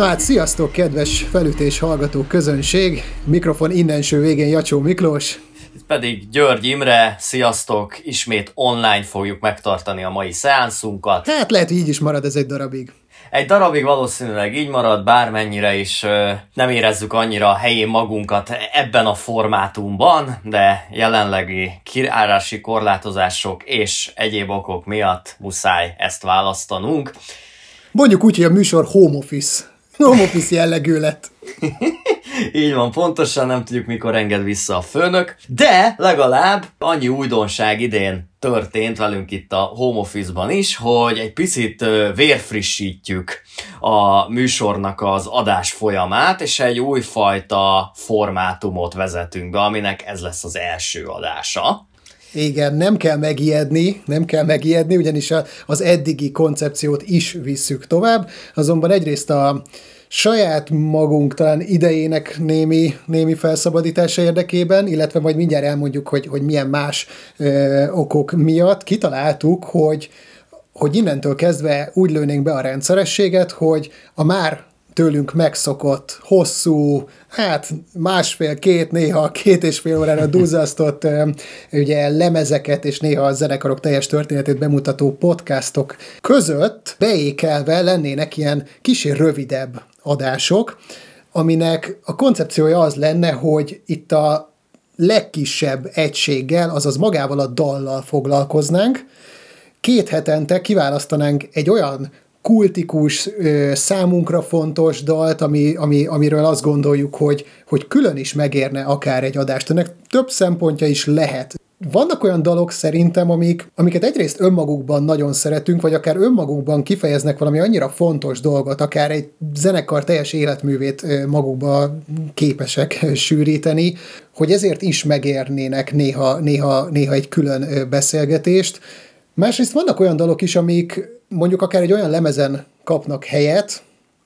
Na hát, sziasztok, kedves felütés hallgató közönség! Mikrofon innenső végén Jacsó Miklós. Itt pedig György Imre, sziasztok! Ismét online fogjuk megtartani a mai szeánszunkat. Hát lehet, hogy így is marad ez egy darabig. Egy darabig valószínűleg így marad, bármennyire is nem érezzük annyira a helyén magunkat ebben a formátumban, de jelenlegi kiárási korlátozások és egyéb okok miatt muszáj ezt választanunk. Mondjuk úgy, hogy a műsor home office. Home office jellegű lett. Így van, pontosan nem tudjuk, mikor enged vissza a főnök, de legalább annyi újdonság idén történt velünk itt a home office-ban is, hogy egy picit vérfrissítjük a műsornak az adás folyamát, és egy újfajta formátumot vezetünk be, aminek ez lesz az első adása. Igen, nem kell megijedni, nem kell megijedni, ugyanis az eddigi koncepciót is visszük tovább, azonban egyrészt a saját magunk talán idejének némi, némi felszabadítása érdekében, illetve majd mindjárt elmondjuk, hogy, hogy milyen más ö, okok miatt kitaláltuk, hogy, hogy innentől kezdve úgy lőnénk be a rendszerességet, hogy a már tőlünk megszokott, hosszú, hát másfél-két, néha két és fél órára duzzasztott ugye lemezeket és néha a zenekarok teljes történetét bemutató podcastok között beékelve lennének ilyen kicsi rövidebb adások, aminek a koncepciója az lenne, hogy itt a legkisebb egységgel, azaz magával a dallal foglalkoznánk, két hetente kiválasztanánk egy olyan kultikus, számunkra fontos dalt, ami, ami, amiről azt gondoljuk, hogy, hogy külön is megérne akár egy adást. Ennek több szempontja is lehet. Vannak olyan dalok szerintem, amik, amiket egyrészt önmagukban nagyon szeretünk, vagy akár önmagukban kifejeznek valami annyira fontos dolgot, akár egy zenekar teljes életművét magukba képesek sűríteni, hogy ezért is megérnének néha, néha, néha egy külön beszélgetést. Másrészt vannak olyan dalok is, amik mondjuk akár egy olyan lemezen kapnak helyet,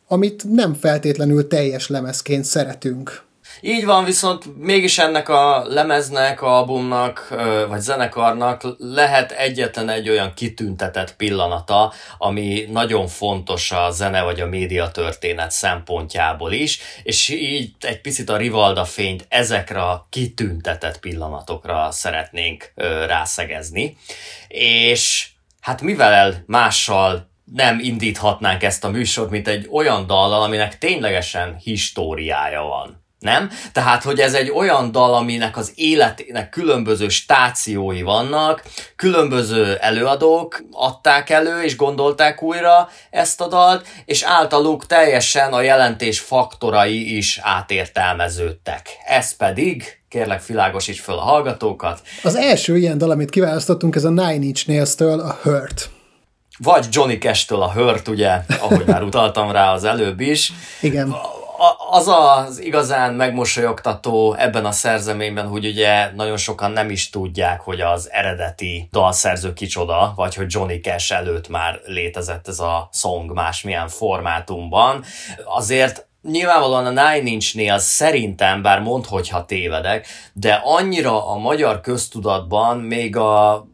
amit nem feltétlenül teljes lemezként szeretünk. Így van, viszont mégis ennek a lemeznek, albumnak, vagy zenekarnak lehet egyetlen egy olyan kitüntetett pillanata, ami nagyon fontos a zene vagy a média történet szempontjából is, és így egy picit a Rivalda fényt ezekre a kitüntetett pillanatokra szeretnénk rászegezni. És hát mivel mással nem indíthatnánk ezt a műsort, mint egy olyan dallal, aminek ténylegesen históriája van. Nem? Tehát, hogy ez egy olyan dal, aminek az életének különböző stációi vannak, különböző előadók adták elő és gondolták újra ezt a dalt, és általuk teljesen a jelentés faktorai is átértelmeződtek. Ez pedig kérlek világosíts fel a hallgatókat. Az első ilyen dal, amit kiválasztottunk, ez a Nine Inch Nails-től a Hurt. Vagy Johnny Cash-től a Hurt, ugye, ahogy már utaltam rá az előbb is. Igen az az igazán megmosolyogtató ebben a szerzeményben, hogy ugye nagyon sokan nem is tudják, hogy az eredeti dalszerző kicsoda, vagy hogy Johnny Cash előtt már létezett ez a song másmilyen formátumban. Azért Nyilvánvalóan a Nine Inch Nails szerintem, bár mond, hogyha tévedek, de annyira a magyar köztudatban még a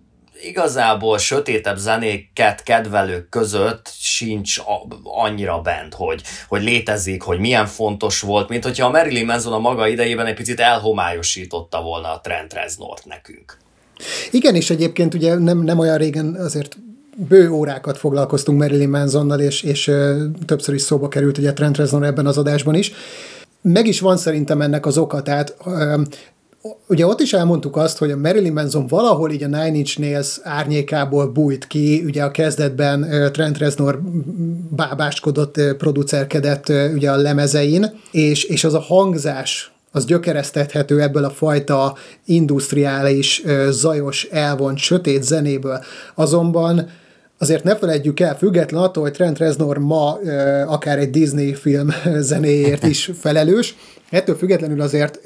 igazából sötétebb zenéket kedvelők között sincs annyira bent, hogy, hogy létezik, hogy milyen fontos volt, mint hogyha a Marilyn Manson a maga idejében egy picit elhomályosította volna a Trent Reznort nekünk. Igen, és egyébként ugye nem, nem olyan régen azért bő órákat foglalkoztunk Marilyn Mansonnal, és, és többször is szóba került ugye Trent Reznor ebben az adásban is. Meg is van szerintem ennek az oka, tehát ugye ott is elmondtuk azt, hogy a Marilyn Manson valahol így a Nine Inch Nails árnyékából bújt ki, ugye a kezdetben Trent Reznor bábáskodott, producerkedett ugye a lemezein, és, és az a hangzás, az gyökeresztethető ebből a fajta industriális, zajos, elvont, sötét zenéből. Azonban azért ne felejtjük el, független attól, hogy Trent Reznor ma akár egy Disney film zenéért is felelős, Ettől függetlenül azért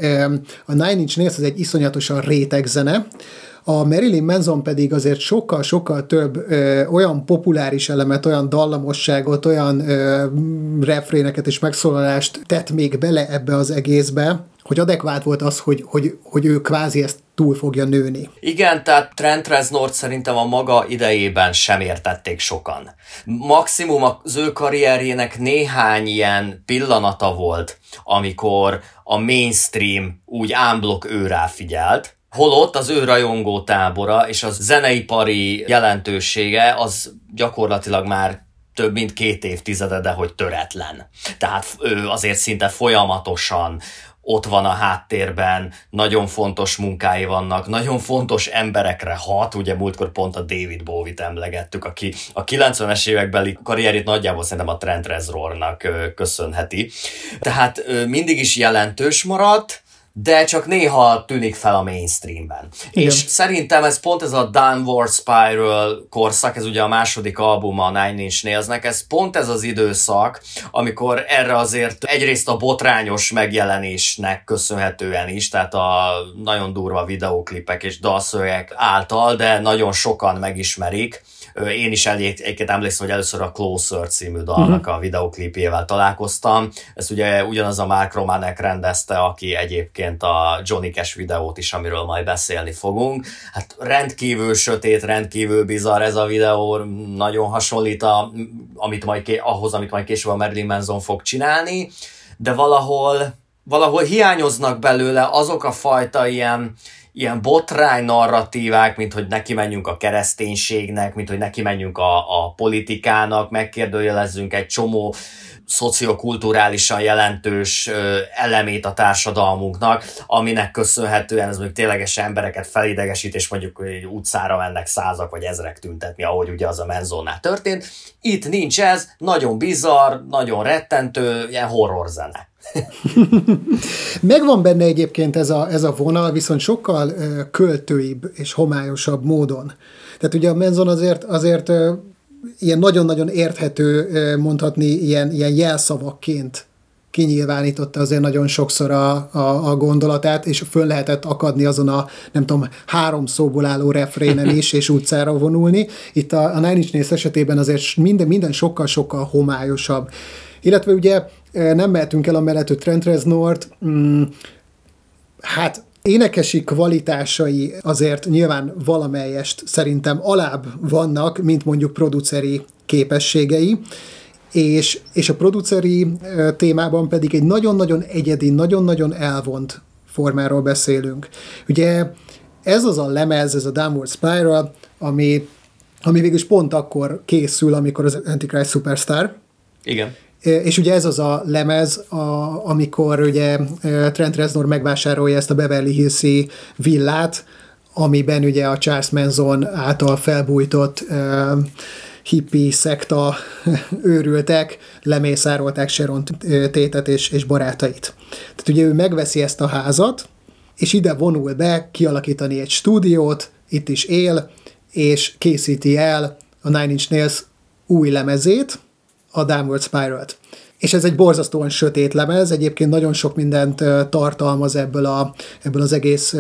a Nine Inch Nails az egy iszonyatosan réteg zene, A Marilyn Manson pedig azért sokkal-sokkal több ö, olyan populáris elemet, olyan dallamosságot, olyan ö, refréneket és megszólalást tett még bele ebbe az egészbe, hogy adekvát volt az, hogy, hogy, hogy ő kvázi ezt túl fogja nőni. Igen, tehát Trent Reznor szerintem a maga idejében sem értették sokan. Maximum az ő karrierjének néhány ilyen pillanata volt, amikor a mainstream úgy ámblok őrá figyelt, Holott az ő rajongó tábora és a zeneipari jelentősége az gyakorlatilag már több mint két évtizede, de hogy töretlen. Tehát ő azért szinte folyamatosan ott van a háttérben, nagyon fontos munkái vannak, nagyon fontos emberekre hat, ugye múltkor pont a David Bowie-t emlegettük, aki a 90-es évekbeli karrierét nagyjából szerintem a Trent Reznornak köszönheti. Tehát mindig is jelentős maradt, de csak néha tűnik fel a mainstreamben. Igen. És szerintem ez pont ez a Downward Spiral korszak, ez ugye a második album a Nine Inch Nailsnek, ez pont ez az időszak, amikor erre azért egyrészt a botrányos megjelenésnek köszönhetően is, tehát a nagyon durva videóklipek és dalszövegek által, de nagyon sokan megismerik, én is egyébként emlékszem, hogy először a Closer című dalnak uh-huh. a videoklipjével találkoztam. Ezt ugye ugyanaz a Mark Romanek rendezte, aki egyébként a Johnny Cash videót is, amiről majd beszélni fogunk. Hát rendkívül sötét, rendkívül bizarr ez a videó, nagyon hasonlít a, amit majd, ahhoz, amit majd később a Marilyn Manson fog csinálni, de valahol valahol hiányoznak belőle azok a fajta ilyen, ilyen botrány narratívák, mint hogy neki menjünk a kereszténységnek, mint hogy neki menjünk a, a politikának, megkérdőjelezzünk egy csomó szociokulturálisan jelentős elemét a társadalmunknak, aminek köszönhetően ez mondjuk ténylegesen embereket felidegesít, és mondjuk hogy utcára mennek százak vagy ezrek tüntetni, ahogy ugye az a menzónál történt. Itt nincs ez, nagyon bizarr, nagyon rettentő, ilyen horror zene. Megvan benne egyébként ez a, ez a vonal, viszont sokkal költőibb és homályosabb módon. Tehát ugye a Menzon azért, azért ilyen nagyon-nagyon érthető, mondhatni, ilyen, ilyen jelszavakként kinyilvánította azért nagyon sokszor a, a, a gondolatát, és föl lehetett akadni azon a, nem tudom, három szóból álló refrénen is, és utcára vonulni. Itt a, a Nine Inch Nails esetében azért minden, minden sokkal-sokkal homályosabb. Illetve ugye nem mehetünk el a mellett, hogy Trent Reznort, mm, hát énekesi kvalitásai azért nyilván valamelyest szerintem alább vannak, mint mondjuk produceri képességei, és, és a produceri témában pedig egy nagyon-nagyon egyedi, nagyon-nagyon elvont formáról beszélünk. Ugye ez az a lemez, ez a Downward Spiral, ami, ami végül pont akkor készül, amikor az Antichrist Superstar. Igen. És ugye ez az a lemez, a, amikor ugye Trent Reznor megvásárolja ezt a Beverly Hills-i villát, amiben ugye a Charles Manson által felbújtott uh, hippi szekta őrültek, lemészárolták Sharon tétet és, és barátait. Tehát ugye ő megveszi ezt a házat, és ide vonul be kialakítani egy stúdiót, itt is él, és készíti el a Nine Inch Nails új lemezét, a Downward Spiral-t. És ez egy borzasztóan sötét lemez, egyébként nagyon sok mindent tartalmaz ebből, a, ebből az egész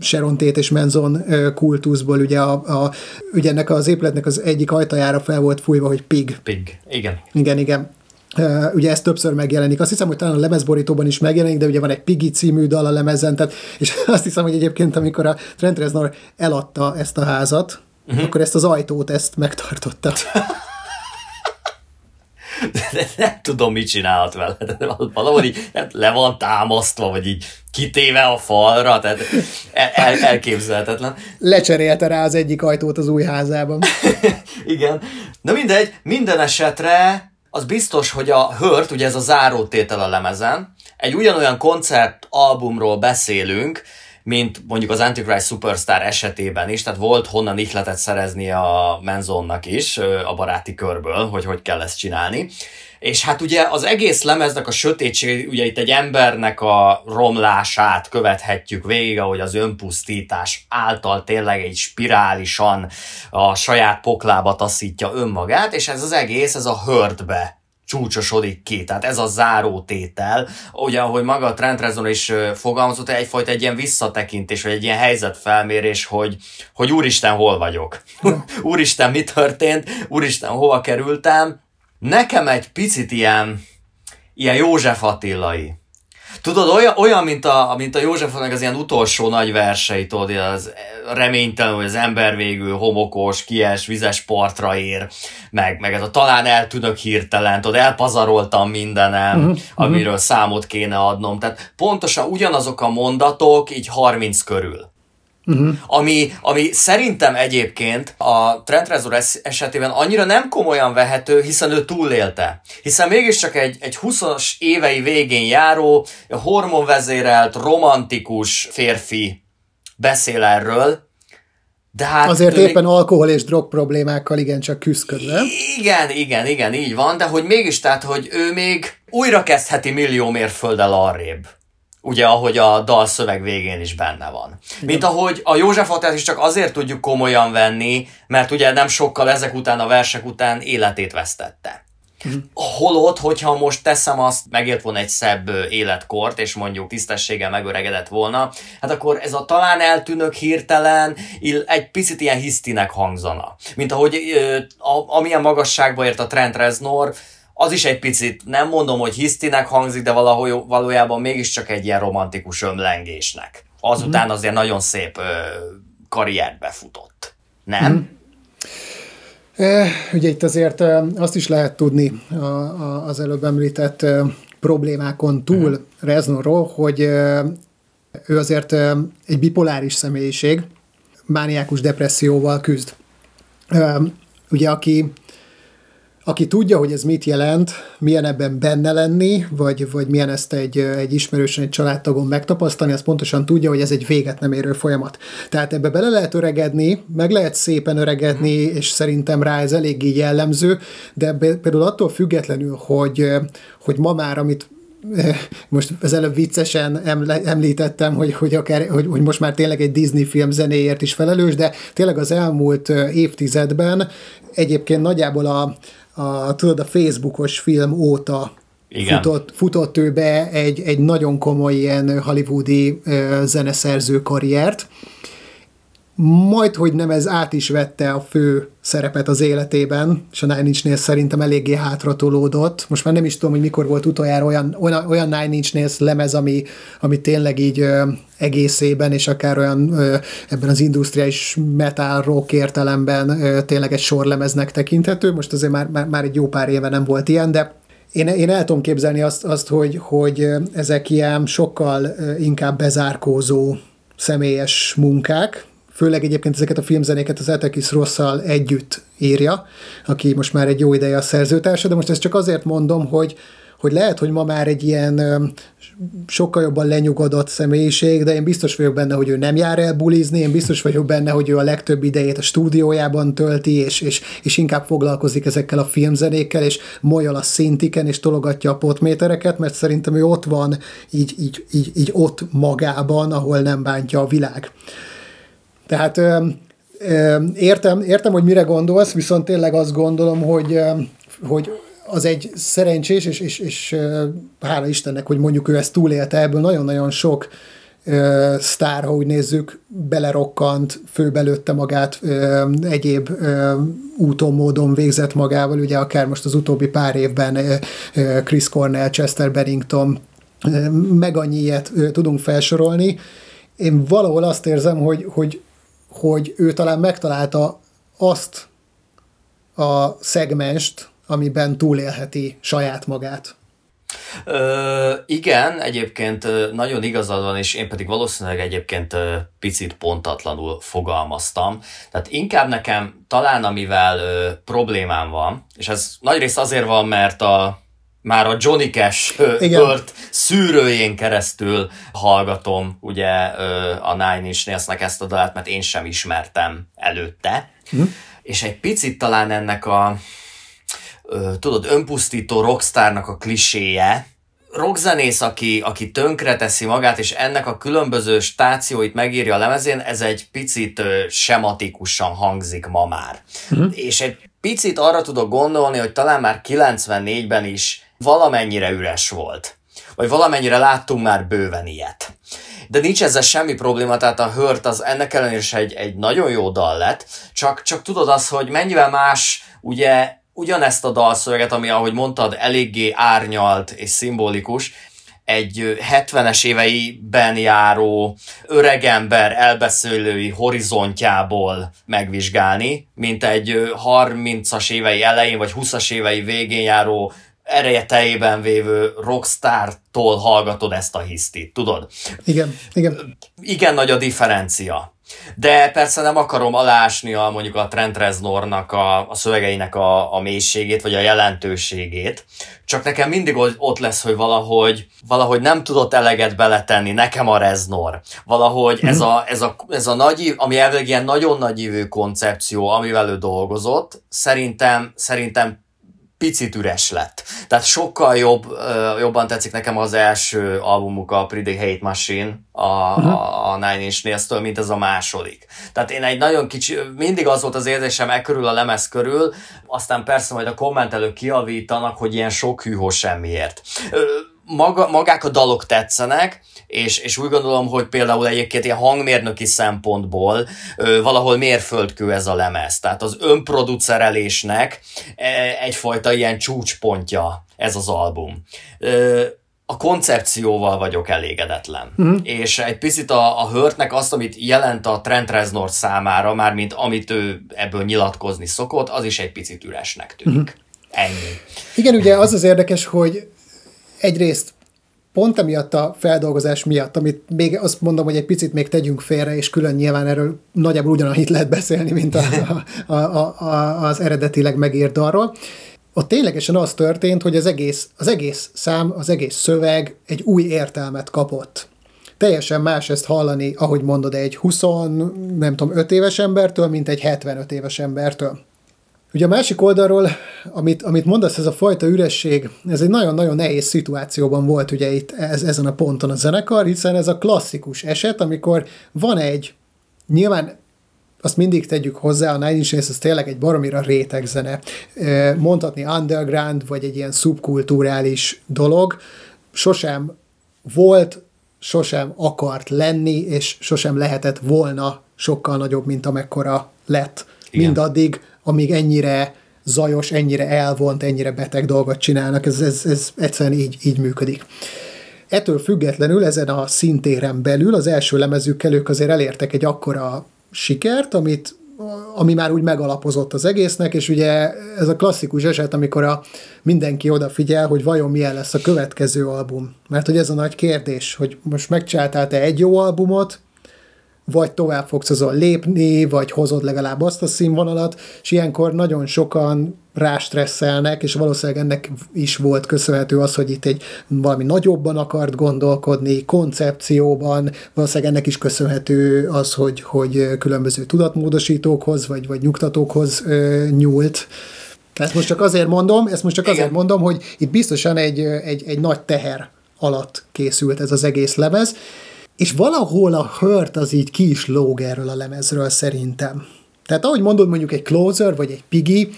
Sharon Tate és Manson kultuszból, ugye, a, a, ugye ennek az épületnek az egyik ajtajára fel volt fújva, hogy Pig. Pig, igen. Igen, igen. Uh, ugye ez többször megjelenik. Azt hiszem, hogy talán a lemezborítóban is megjelenik, de ugye van egy Piggy című dal a lemezen, tehát, és azt hiszem, hogy egyébként amikor a Trent Reznor eladta ezt a házat, uh-huh. akkor ezt az ajtót, ezt megtartotta. de nem tudom, mit csinálhat vele. De valahogy így le van támasztva, vagy így kitéve a falra, tehát el, el, elképzelhetetlen. Lecserélte rá az egyik ajtót az új házában. Igen. Na mindegy, minden esetre az biztos, hogy a Hört, ugye ez a zárótétel a lemezen, egy ugyanolyan koncertalbumról beszélünk, mint mondjuk az Antichrist Superstar esetében is, tehát volt honnan ihletet szerezni a Menzonnak is, a baráti körből, hogy hogy kell ezt csinálni. És hát ugye az egész lemeznek a sötétség, ugye itt egy embernek a romlását követhetjük végig, ahogy az önpusztítás által tényleg egy spirálisan a saját poklába taszítja önmagát, és ez az egész, ez a hördbe csúcsosodik ki. Tehát ez a záró tétel. Ugye, ahogy maga a Trent Reznor is fogalmazott, egyfajta egy ilyen visszatekintés, vagy egy ilyen helyzetfelmérés, hogy, hogy úristen, hol vagyok? úristen, mi történt? Úristen, hova kerültem? Nekem egy picit ilyen, ilyen József Attilai Tudod, olyan, olyan mint, a, mint a Józsefnek az ilyen utolsó nagy versei, tudod, az reménytelen, hogy az ember végül homokos, kies, vizes partra ér, meg, meg ez a talán eltűnök hirtelen, tudod, elpazaroltam mindenem, uh-huh, amiről számot kéne adnom. Tehát pontosan ugyanazok a mondatok, így 30 körül. Uh-huh. Ami, ami szerintem egyébként a Trent Reznor esetében annyira nem komolyan vehető, hiszen ő túlélte. Hiszen mégiscsak egy, egy 20-as évei végén járó, hormonvezérelt, romantikus férfi beszél erről, de hát Azért éppen még... alkohol és drog problémákkal igencsak küzdködve. Igen, igen, igen, így van, de hogy mégis, tehát, hogy ő még újra kezdheti millió mérfölddel arrébb ugye ahogy a dal szöveg végén is benne van. Mint ahogy a József Attát is csak azért tudjuk komolyan venni, mert ugye nem sokkal ezek után, a versek után életét vesztette. Uh-huh. Holott, hogyha most teszem azt, megélt volna egy szebb életkort, és mondjuk tisztességgel megöregedett volna, hát akkor ez a talán eltűnök hirtelen, egy picit ilyen hisztinek hangzana. Mint ahogy a, amilyen magasságba ért a Trent Reznor, az is egy picit, nem mondom, hogy hisztinek hangzik, de valahogy, valójában mégiscsak egy ilyen romantikus ömlengésnek. Azután azért nagyon szép ö, karriert befutott. Nem? Mm. E, ugye itt azért azt is lehet tudni a, a, az előbb említett problémákon túl mm. Reznorról, hogy ő azért egy bipoláris személyiség, mániákus depresszióval küzd. Ugye aki aki tudja, hogy ez mit jelent, milyen ebben benne lenni, vagy, vagy milyen ezt egy, egy ismerősen, egy családtagon megtapasztalni, az pontosan tudja, hogy ez egy véget nem érő folyamat. Tehát ebbe bele lehet öregedni, meg lehet szépen öregedni, és szerintem rá ez eléggé jellemző, de például attól függetlenül, hogy, hogy ma már, amit most az előbb viccesen említettem, hogy, hogy, akár, hogy, hogy most már tényleg egy Disney film zenéért is felelős, de tényleg az elmúlt évtizedben egyébként nagyjából a, a, tudod, a Facebookos film óta igen. Futott, futott ő be egy, egy nagyon komoly ilyen hollywoodi ö, zeneszerző karriert, majd, hogy nem ez át is vette a fő szerepet az életében, és a Nine Inch Nails szerintem eléggé hátratolódott. Most már nem is tudom, hogy mikor volt utoljára olyan, olyan, olyan Nine Inch Nails lemez, ami, ami tényleg így ö, egészében, és akár olyan ö, ebben az industriális metal rock értelemben ö, tényleg egy sorlemeznek tekinthető. Most azért már, már, már egy jó pár éve nem volt ilyen, de én, én el tudom képzelni azt, azt hogy, hogy ezek ilyen sokkal inkább bezárkózó személyes munkák, főleg egyébként ezeket a filmzenéket az Etekis Rosszal együtt írja, aki most már egy jó ideje a szerzőtársa, de most ezt csak azért mondom, hogy, hogy lehet, hogy ma már egy ilyen sokkal jobban lenyugodott személyiség, de én biztos vagyok benne, hogy ő nem jár el bulizni, én biztos vagyok benne, hogy ő a legtöbb idejét a stúdiójában tölti, és, és, és inkább foglalkozik ezekkel a filmzenékkel, és molyol a szintiken, és tologatja a potmétereket, mert szerintem ő ott van, így, így, így, így ott magában, ahol nem bántja a világ. Tehát értem, értem, hogy mire gondolsz, viszont tényleg azt gondolom, hogy, hogy az egy szerencsés, és, és, és hála Istennek, hogy mondjuk ő ezt túlélte, ebből nagyon-nagyon sok ö, sztár, ha úgy nézzük, belerokkant, főbelőtte magát, ö, egyéb ö, úton, módon végzett magával, ugye akár most az utóbbi pár évben ö, Chris Cornell, Chester Bennington, ö, meg annyi ilyet ö, tudunk felsorolni. Én valahol azt érzem, hogy, hogy hogy ő talán megtalálta azt a szegmenst, amiben túlélheti saját magát. Ö, igen, egyébként nagyon igazad van, és én pedig valószínűleg egyébként picit pontatlanul fogalmaztam. Tehát inkább nekem talán amivel ö, problémám van, és ez nagyrészt azért van, mert a már a Johnny Cash ört szűrőjén keresztül hallgatom ugye a Nine Inch Nails-nek ezt a dalát, mert én sem ismertem előtte. Hm. És egy picit talán ennek a tudod, önpusztító rockstárnak a kliséje, rockzenész, aki, aki tönkre teszi magát, és ennek a különböző stációit megírja a lemezén, ez egy picit sematikusan hangzik ma már. Uh-huh. És egy picit arra tudok gondolni, hogy talán már 94-ben is valamennyire üres volt. Vagy valamennyire láttunk már bőven ilyet. De nincs ezzel semmi probléma, tehát a Hurt az ennek ellenére is egy, egy nagyon jó dal lett, csak, csak tudod azt, hogy mennyivel más ugye ugyanezt a dalszöveget, ami ahogy mondtad, eléggé árnyalt és szimbolikus, egy 70-es éveiben járó öregember elbeszélői horizontjából megvizsgálni, mint egy 30-as évei elején vagy 20-as évei végén járó ereje teljében vévő rockstar-tól hallgatod ezt a hisztit, tudod? Igen, igen. Igen nagy a differencia. De persze nem akarom alásni a, mondjuk a Trent Reznornak a, a szövegeinek a, a mélységét, vagy a jelentőségét. Csak nekem mindig ott lesz, hogy valahogy, valahogy nem tudott eleget beletenni nekem a Reznor. Valahogy ez a, ez a, ez a nagy, ami elvileg ilyen nagyon nagyívű koncepció, amivel ő dolgozott, szerintem, szerintem picit üres lett. Tehát sokkal jobb, jobban tetszik nekem az első albumuk, a Pretty Hate Machine, a, uh-huh. a Nine Inch Nails-től, mint ez a második. Tehát én egy nagyon kicsi, mindig az volt az érzésem e körül a lemez körül, aztán persze majd a kommentelők kiavítanak, hogy ilyen sok hűhó semmiért. Maga, magák a dalok tetszenek, és, és úgy gondolom, hogy például egyébként ilyen hangmérnöki szempontból ö, valahol mérföldkő ez a lemez. Tehát az önproducerelésnek e, egyfajta ilyen csúcspontja ez az album. Ö, a koncepcióval vagyok elégedetlen. Uh-huh. És egy picit a, a Hörtnek azt, amit jelent a Trent Reznor számára, mármint amit ő ebből nyilatkozni szokott, az is egy picit üresnek tűnik. Uh-huh. Ennyi. Igen, ugye az az érdekes, hogy egyrészt pont emiatt a feldolgozás miatt, amit még azt mondom, hogy egy picit még tegyünk félre, és külön nyilván erről nagyjából ugyanannyit lehet beszélni, mint a, a, a, a, az eredetileg megírt dalról. Ott ténylegesen az történt, hogy az egész, az egész szám, az egész szöveg egy új értelmet kapott. Teljesen más ezt hallani, ahogy mondod, egy 20, nem tudom, 5 éves embertől, mint egy 75 éves embertől. Ugye a másik oldalról, amit, amit mondasz, ez a fajta üresség, ez egy nagyon-nagyon nehéz szituációban volt ugye itt ez, ezen a ponton a zenekar, hiszen ez a klasszikus eset, amikor van egy, nyilván azt mindig tegyük hozzá, a Nine Inch Nails az tényleg egy baromira réteg zene. Mondhatni underground, vagy egy ilyen szubkulturális dolog, sosem volt, sosem akart lenni, és sosem lehetett volna sokkal nagyobb, mint amekkora lett. Igen. Mindaddig, amíg ennyire zajos, ennyire elvont, ennyire beteg dolgot csinálnak, ez, ez, ez egyszerűen így, így működik. Ettől függetlenül ezen a szintéren belül az első lemezükkel ők azért elértek egy akkora sikert, amit ami már úgy megalapozott az egésznek, és ugye ez a klasszikus eset, amikor a mindenki odafigyel, hogy vajon milyen lesz a következő album. Mert hogy ez a nagy kérdés, hogy most megcsináltál te egy jó albumot, vagy tovább fogsz azon lépni, vagy hozod legalább azt a színvonalat, és ilyenkor nagyon sokan rástresszelnek, és valószínűleg ennek is volt köszönhető az, hogy itt egy valami nagyobban akart gondolkodni, koncepcióban, valószínűleg ennek is köszönhető az, hogy, hogy különböző tudatmódosítókhoz, vagy, vagy nyugtatókhoz ö, nyúlt. Ezt most csak azért mondom, ezt most csak Igen. azért mondom, hogy itt biztosan egy, egy, egy nagy teher alatt készült ez az egész lemez, és valahol a hört az így ki is lóg erről a lemezről szerintem. Tehát ahogy mondod, mondjuk egy Closer vagy egy Piggy,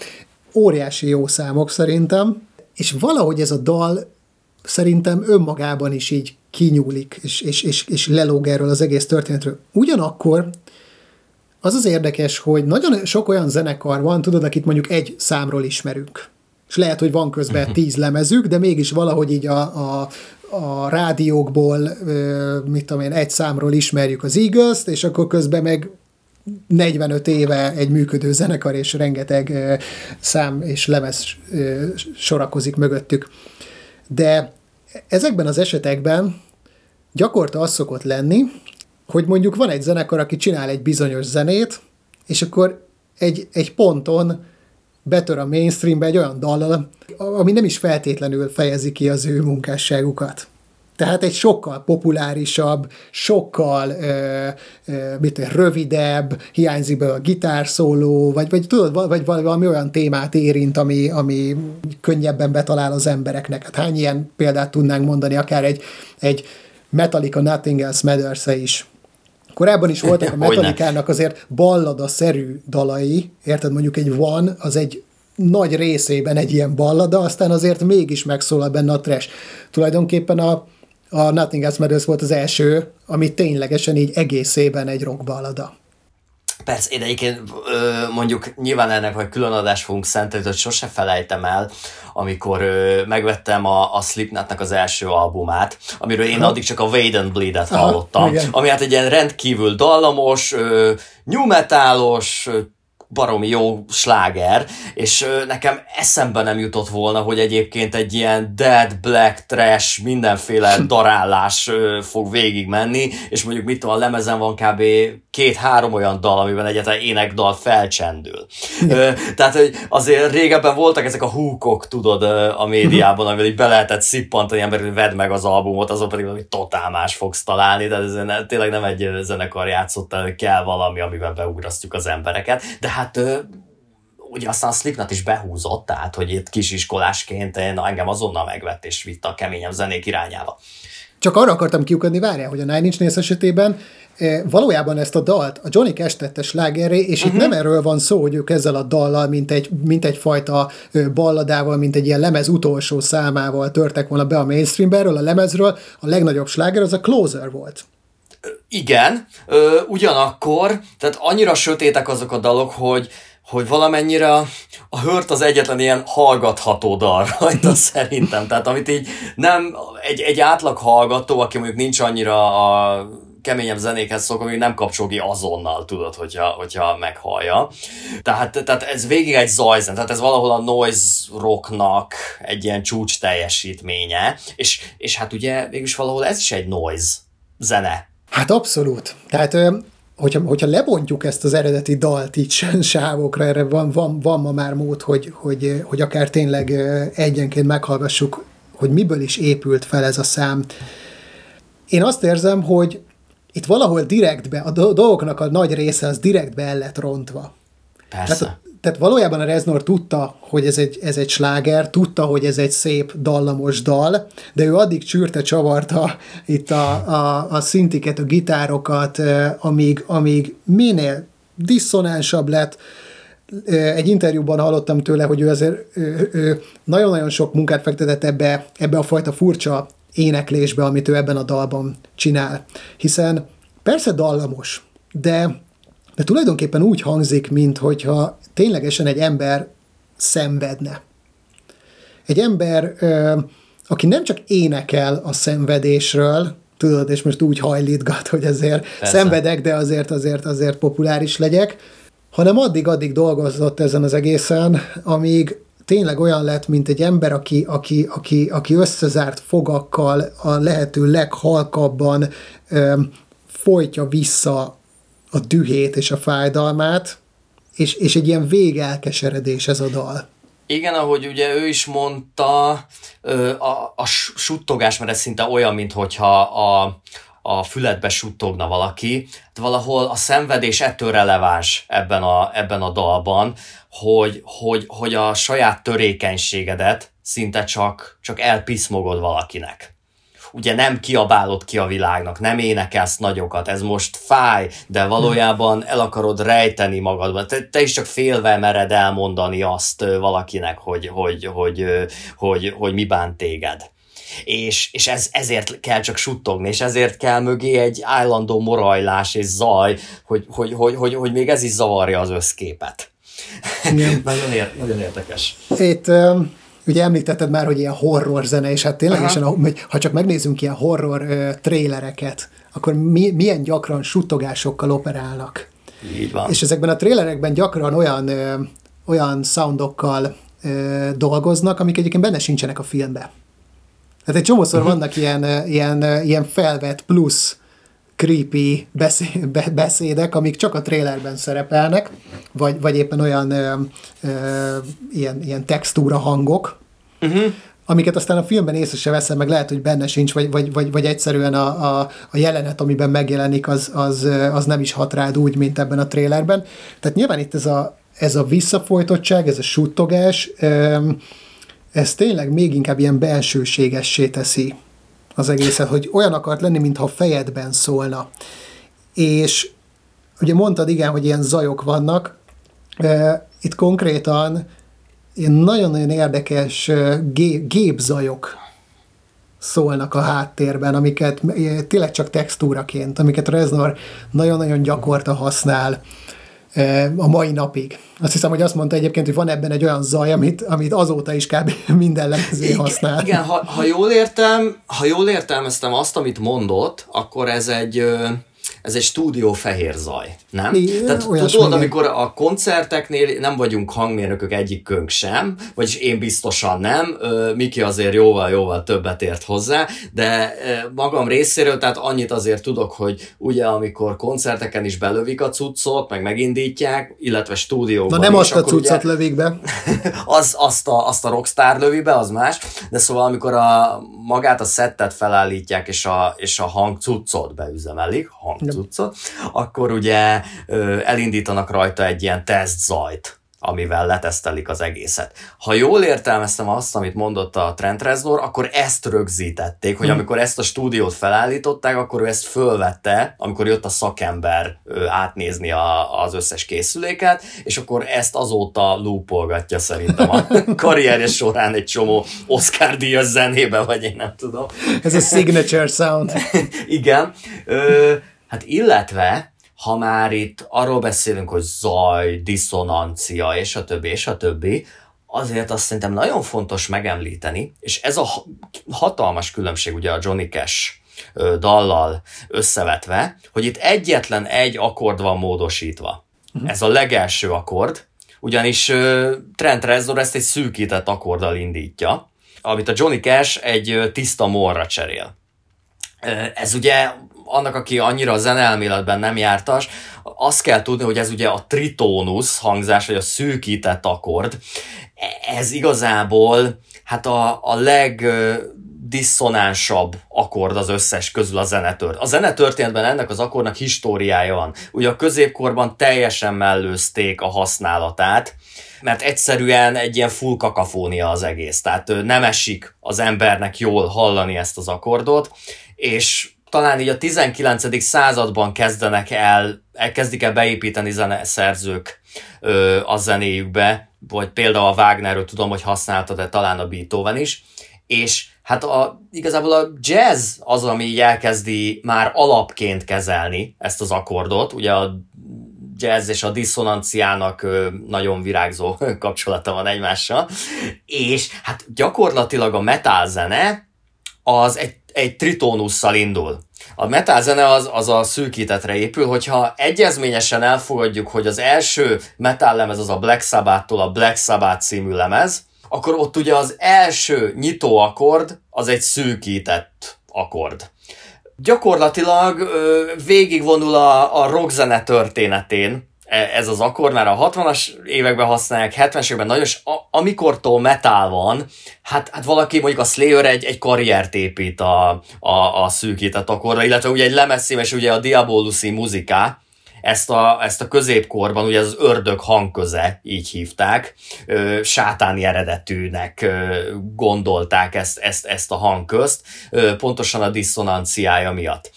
óriási jó számok szerintem, és valahogy ez a dal szerintem önmagában is így kinyúlik, és, és, és, és lelóg erről az egész történetről. Ugyanakkor az az érdekes, hogy nagyon sok olyan zenekar van, tudod, akit mondjuk egy számról ismerünk. És lehet, hogy van közben tíz lemezük, de mégis valahogy így a, a, a rádiókból, mit tudom én, egy számról ismerjük az eagles és akkor közben meg 45 éve egy működő zenekar, és rengeteg szám és lemez sorakozik mögöttük. De ezekben az esetekben gyakorta az szokott lenni, hogy mondjuk van egy zenekar, aki csinál egy bizonyos zenét, és akkor egy, egy ponton betör a mainstreambe egy olyan dallal, ami nem is feltétlenül fejezi ki az ő munkásságukat. Tehát egy sokkal populárisabb, sokkal ö, ö, mit rövidebb, hiányzik be a gitárszóló, vagy, vagy tudod, vagy valami olyan témát érint, ami, ami könnyebben betalál az embereknek. Hát hány ilyen példát tudnánk mondani, akár egy, egy Metallica Nothing Else matters is. Korábban is voltak a Metallica-nak azért ballada-szerű dalai, érted, mondjuk egy Van, az egy nagy részében egy ilyen ballada, aztán azért mégis megszólal benne a trash. Tulajdonképpen a, a Nothing Else Matters volt az első, ami ténylegesen így egészében egy rockballada. Persze, én egyébként mondjuk nyilván ennek vagy külön adást fogunk szentelni, hogy sose felejtem el, amikor megvettem a, a Slipknotnak az első albumát, amiről én addig csak a Wade and Bleed-et hallottam, Aha, ami hát egy ilyen rendkívül dallamos, new metalos, baromi jó sláger, és nekem eszembe nem jutott volna, hogy egyébként egy ilyen dead, black, trash, mindenféle darálás fog végig menni, és mondjuk mit tudom, a lemezen van kb. két-három olyan dal, amiben egyáltalán énekdal felcsendül. Tehát, hogy azért régebben voltak ezek a húkok, tudod, a médiában, amivel így be lehetett szippantani, ember, hogy vedd meg az albumot, azon pedig valami totál más fogsz találni, de ez tényleg nem egy zenekar játszott, kell valami, amiben beugrasztjuk az embereket, de hát ugye aztán a Slipknot is behúzott, tehát hogy itt kisiskolásként na, engem azonnal megvett és vitt a keményebb zenék irányába. Csak arra akartam kiukadni, várjál, hogy a Nine Inch Nails esetében valójában ezt a dalt a Johnny Cash tette slágerré, és uh-huh. itt mhm. nem erről van szó, hogy ők ezzel a dallal, mint, egy, mint egyfajta balladával, mint egy ilyen lemez utolsó számával törtek volna be a mainstreambe, erről a lemezről a legnagyobb sláger az a Closer volt. Igen, ö, ugyanakkor, tehát annyira sötétek azok a dalok, hogy, hogy valamennyire a, a hört az egyetlen ilyen hallgatható dal rajta szerintem. Tehát amit így nem, egy, egy átlag hallgató, aki mondjuk nincs annyira a keményebb zenékhez szokva, még nem kapcsol ki azonnal, tudod, hogyha, hogyha meghallja. Tehát, tehát ez végig egy zajzen, tehát ez valahol a noise rocknak egy ilyen csúcs teljesítménye, és, és hát ugye végülis valahol ez is egy noise zene, Hát abszolút. Tehát hogyha, hogyha lebontjuk ezt az eredeti dalt így sávokra, erre van, van, van ma már mód, hogy, hogy, hogy akár tényleg egyenként meghallgassuk, hogy miből is épült fel ez a szám. Én azt érzem, hogy itt valahol direktbe, a dolgoknak a nagy része az direktbe el lett rontva. Persze. Tehát tehát valójában a Reznor tudta, hogy ez egy, ez egy sláger, tudta, hogy ez egy szép, dallamos dal, de ő addig csűrte, csavarta itt a, a, a szintiket, a gitárokat, amíg, amíg minél diszonánsabb lett, egy interjúban hallottam tőle, hogy ő azért ő, ő nagyon-nagyon sok munkát fektetett ebbe, ebbe a fajta furcsa éneklésbe, amit ő ebben a dalban csinál. Hiszen persze dallamos, de de tulajdonképpen úgy hangzik, mint hogyha ténylegesen egy ember szenvedne. Egy ember, aki nem csak énekel a szenvedésről, tudod, és most úgy hajlítgat, hogy azért Persze. szenvedek, de azért, azért, azért populáris legyek, hanem addig-addig dolgozott ezen az egészen, amíg tényleg olyan lett, mint egy ember, aki, aki, aki, aki összezárt fogakkal a lehető leghalkabban ö, folytja vissza a dühét és a fájdalmát, és, és egy ilyen végelkeseredés ez a dal. Igen, ahogy ugye ő is mondta, a, a suttogás, mert ez szinte olyan, mintha a, a füledbe suttogna valaki. De valahol a szenvedés ettől releváns ebben a, ebben a dalban, hogy, hogy, hogy a saját törékenységedet szinte csak, csak elpiszmogod valakinek ugye nem kiabálod ki a világnak, nem énekelsz nagyokat, ez most fáj, de valójában el akarod rejteni magadban. Te, te is csak félve mered elmondani azt valakinek, hogy, hogy, hogy, hogy, hogy, hogy mi bánt téged. És, és ez, ezért kell csak suttogni, és ezért kell mögé egy állandó morajlás és zaj, hogy, hogy, hogy, hogy, hogy még ez is zavarja az összképet. nagyon, ér, nagyon érdekes. Itt um ugye említetted már, hogy ilyen horror zene, és hát ténylegesen, ha csak megnézzünk ilyen horror uh, trélereket, akkor mi, milyen gyakran suttogásokkal operálnak. Így van. És ezekben a trélerekben gyakran olyan, ö, olyan soundokkal ö, dolgoznak, amik egyébként benne sincsenek a filmbe. Tehát egy csomószor uh-huh. vannak ilyen, ilyen, ilyen felvett plusz creepy beszédek, amik csak a trailerben szerepelnek, vagy, vagy éppen olyan ö, ö, ilyen, ilyen textúra hangok, uh-huh. amiket aztán a filmben észre se veszem, meg lehet, hogy benne sincs, vagy, vagy, vagy, vagy egyszerűen a, a, a jelenet, amiben megjelenik, az, az, az nem is hat rád úgy, mint ebben a trailerben. Tehát nyilván itt ez a, ez a visszafolytottság, ez a suttogás, ez tényleg még inkább ilyen belsőségessé teszi az egészet, hogy olyan akart lenni, mintha a fejedben szólna. És ugye mondtad, igen, hogy ilyen zajok vannak, itt konkrétan ilyen nagyon-nagyon érdekes gép, gépzajok szólnak a háttérben, amiket tényleg csak textúraként, amiket Reznor nagyon-nagyon gyakorta használ a mai napig. Azt hiszem, hogy azt mondta egyébként, hogy van ebben egy olyan zaj, amit, amit azóta is kb. minden lemezé használ. Igen, ha, ha, jól értem, ha jól értelmeztem azt, amit mondott, akkor ez egy ez egy stúdió fehér zaj, nem? Igen, Tehát tudod, amikor a koncerteknél nem vagyunk hangmérnökök egyikünk sem, vagyis én biztosan nem, Miki azért jóval-jóval többet ért hozzá, de magam részéről, tehát annyit azért tudok, hogy ugye amikor koncerteken is belövik a cuccot, meg megindítják, illetve stúdióban Na nem is, azt a cuccot ugye, lövik be. az, azt, a, azt a rockstar lövi be, az más, de szóval amikor a, magát a szettet felállítják, és a, és a hang cuccot beüzemelik, hang cuccot, akkor ugye elindítanak rajta egy ilyen tesztzajt, amivel letesztelik az egészet. Ha jól értelmeztem azt, amit mondott a Trent Reznor, akkor ezt rögzítették, hogy hm. amikor ezt a stúdiót felállították, akkor ő ezt fölvette, amikor jött a szakember átnézni a, az összes készüléket, és akkor ezt azóta loopolgatja szerintem a karrierje során egy csomó Oscar díjas zenébe, vagy én nem tudom. Ez a signature sound. Igen. Ö, Hát illetve, ha már itt arról beszélünk, hogy zaj, diszonancia, és a többi, és a többi, azért azt szerintem nagyon fontos megemlíteni, és ez a hatalmas különbség ugye a Johnny Cash dallal összevetve, hogy itt egyetlen egy akkord van módosítva. Uh-huh. Ez a legelső akkord, ugyanis Trent Reznor ezt egy szűkített akkorddal indítja, amit a Johnny Cash egy tiszta morra cserél. Ez ugye annak, aki annyira a zenelméletben nem jártas, azt kell tudni, hogy ez ugye a tritónusz hangzás, vagy a szűkített akkord, ez igazából hát a, a leg diszonánsabb akkord az összes közül a zenetört. A zenetörténetben ennek az akkordnak históriája van. Ugye a középkorban teljesen mellőzték a használatát, mert egyszerűen egy ilyen full kakafónia az egész. Tehát nem esik az embernek jól hallani ezt az akkordot, és talán így a 19. században kezdenek el, elkezdik el beépíteni zeneszerzők ö, a zenéjükbe, vagy például a Wagnerről tudom, hogy használta, de talán a Beethoven is, és hát a, igazából a jazz az, ami így elkezdi már alapként kezelni ezt az akkordot, ugye a jazz és a diszonanciának nagyon virágzó kapcsolata van egymással, és hát gyakorlatilag a metal zene az egy egy tritónusszal indul. A metal zene az, az a szűkítetre épül, hogyha egyezményesen elfogadjuk, hogy az első metal lemez az a Black Sabbath-tól a Black Sabbath című lemez, akkor ott ugye az első nyitó akkord az egy szűkített akkord. Gyakorlatilag végigvonul a, a rockzene történetén, ez az akkor már a 60-as években használják, 70-es években nagyon, és amikortól metal van, hát, hát valaki mondjuk a Slayer egy, egy karriert épít a, a, a szűkített akkorra, illetve ugye egy lemezszíves, ugye a Diabolusi ezt a, ezt a középkorban, ugye az ördög hangköze, így hívták, ö, sátáni eredetűnek ö, gondolták ezt, ezt, ezt a hangközt, ö, pontosan a diszonanciája miatt.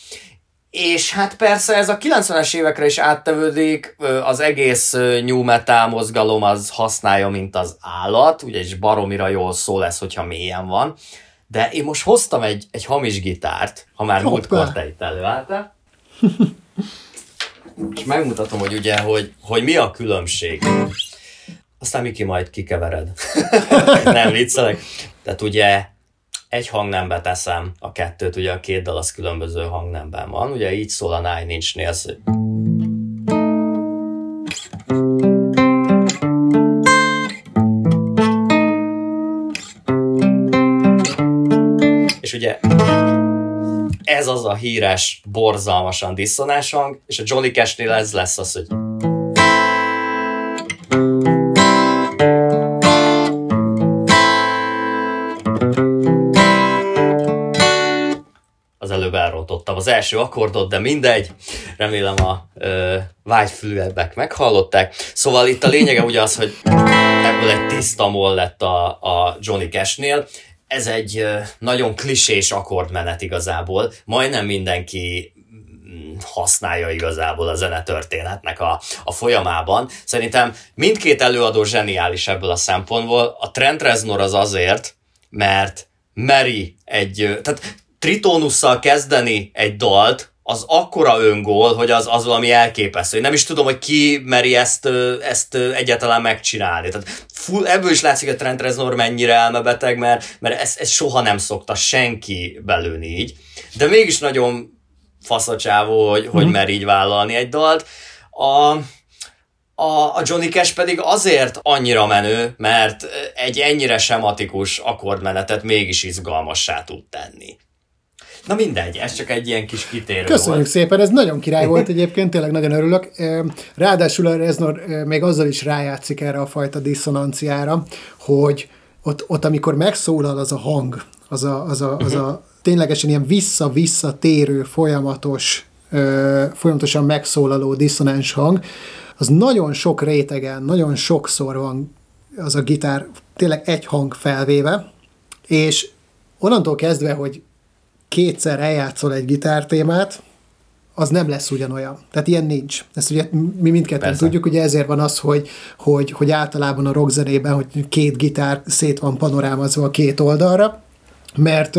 És hát persze ez a 90-es évekre is áttevődik, az egész new metal mozgalom az használja, mint az állat, ugye és baromira jól szól lesz, hogyha mélyen van. De én most hoztam egy, egy hamis gitárt, ha már múltkor te itt előálltál. és megmutatom, hogy ugye, hogy, hogy mi a különbség. Aztán Miki majd kikevered. Nem viccelek. Tehát ugye egy hangnembe teszem a kettőt, ugye a két dal az különböző hangnemben van, ugye így szól a Nine Inch Nails, és ugye ez az a híres, borzalmasan diszonás hang, és a Johnny Cash-nél ez lesz az, hogy elrontottam az első akkordot, de mindegy. Remélem a ö, meghallották. Szóval itt a lényege ugye az, hogy ebből egy tiszta moll lett a, a Johnny Cash-nél. Ez egy nagyon klisés akkordmenet igazából. Majdnem mindenki használja igazából a zenetörténetnek a, a folyamában. Szerintem mindkét előadó zseniális ebből a szempontból. A Trent Reznor az azért, mert meri egy, tehát tritónusszal kezdeni egy dalt, az akkora öngól, hogy az, az valami elképesztő. Én nem is tudom, hogy ki meri ezt, ezt egyáltalán megcsinálni. Tehát full, ebből is látszik, hogy Trent Reznor mennyire elmebeteg, mert, mert ezt, ezt soha nem szokta senki belőni így. De mégis nagyon faszacsávó, hogy, hogy mhm. mer így vállalni egy dalt. A, a, a Johnny Cash pedig azért annyira menő, mert egy ennyire sematikus akkordmenetet mégis izgalmassá tud tenni. Na mindegy, ez csak egy ilyen kis kitérő Köszönjük volt. szépen, ez nagyon király volt egyébként, tényleg nagyon örülök. Ráadásul a Reznor még azzal is rájátszik erre a fajta diszonanciára, hogy ott, ott amikor megszólal az a hang, az a, az a, az a ténylegesen ilyen vissza-vissza térő, folyamatos, folyamatosan megszólaló diszonáns hang, az nagyon sok rétegen, nagyon sokszor van az a gitár tényleg egy hang felvéve, és onnantól kezdve, hogy kétszer eljátszol egy gitártémát, az nem lesz ugyanolyan. Tehát ilyen nincs. Ezt ugye mi mindketten Persze. tudjuk, ugye ezért van az, hogy, hogy, hogy általában a rockzenében, hogy két gitár szét van panorámazva a két oldalra, mert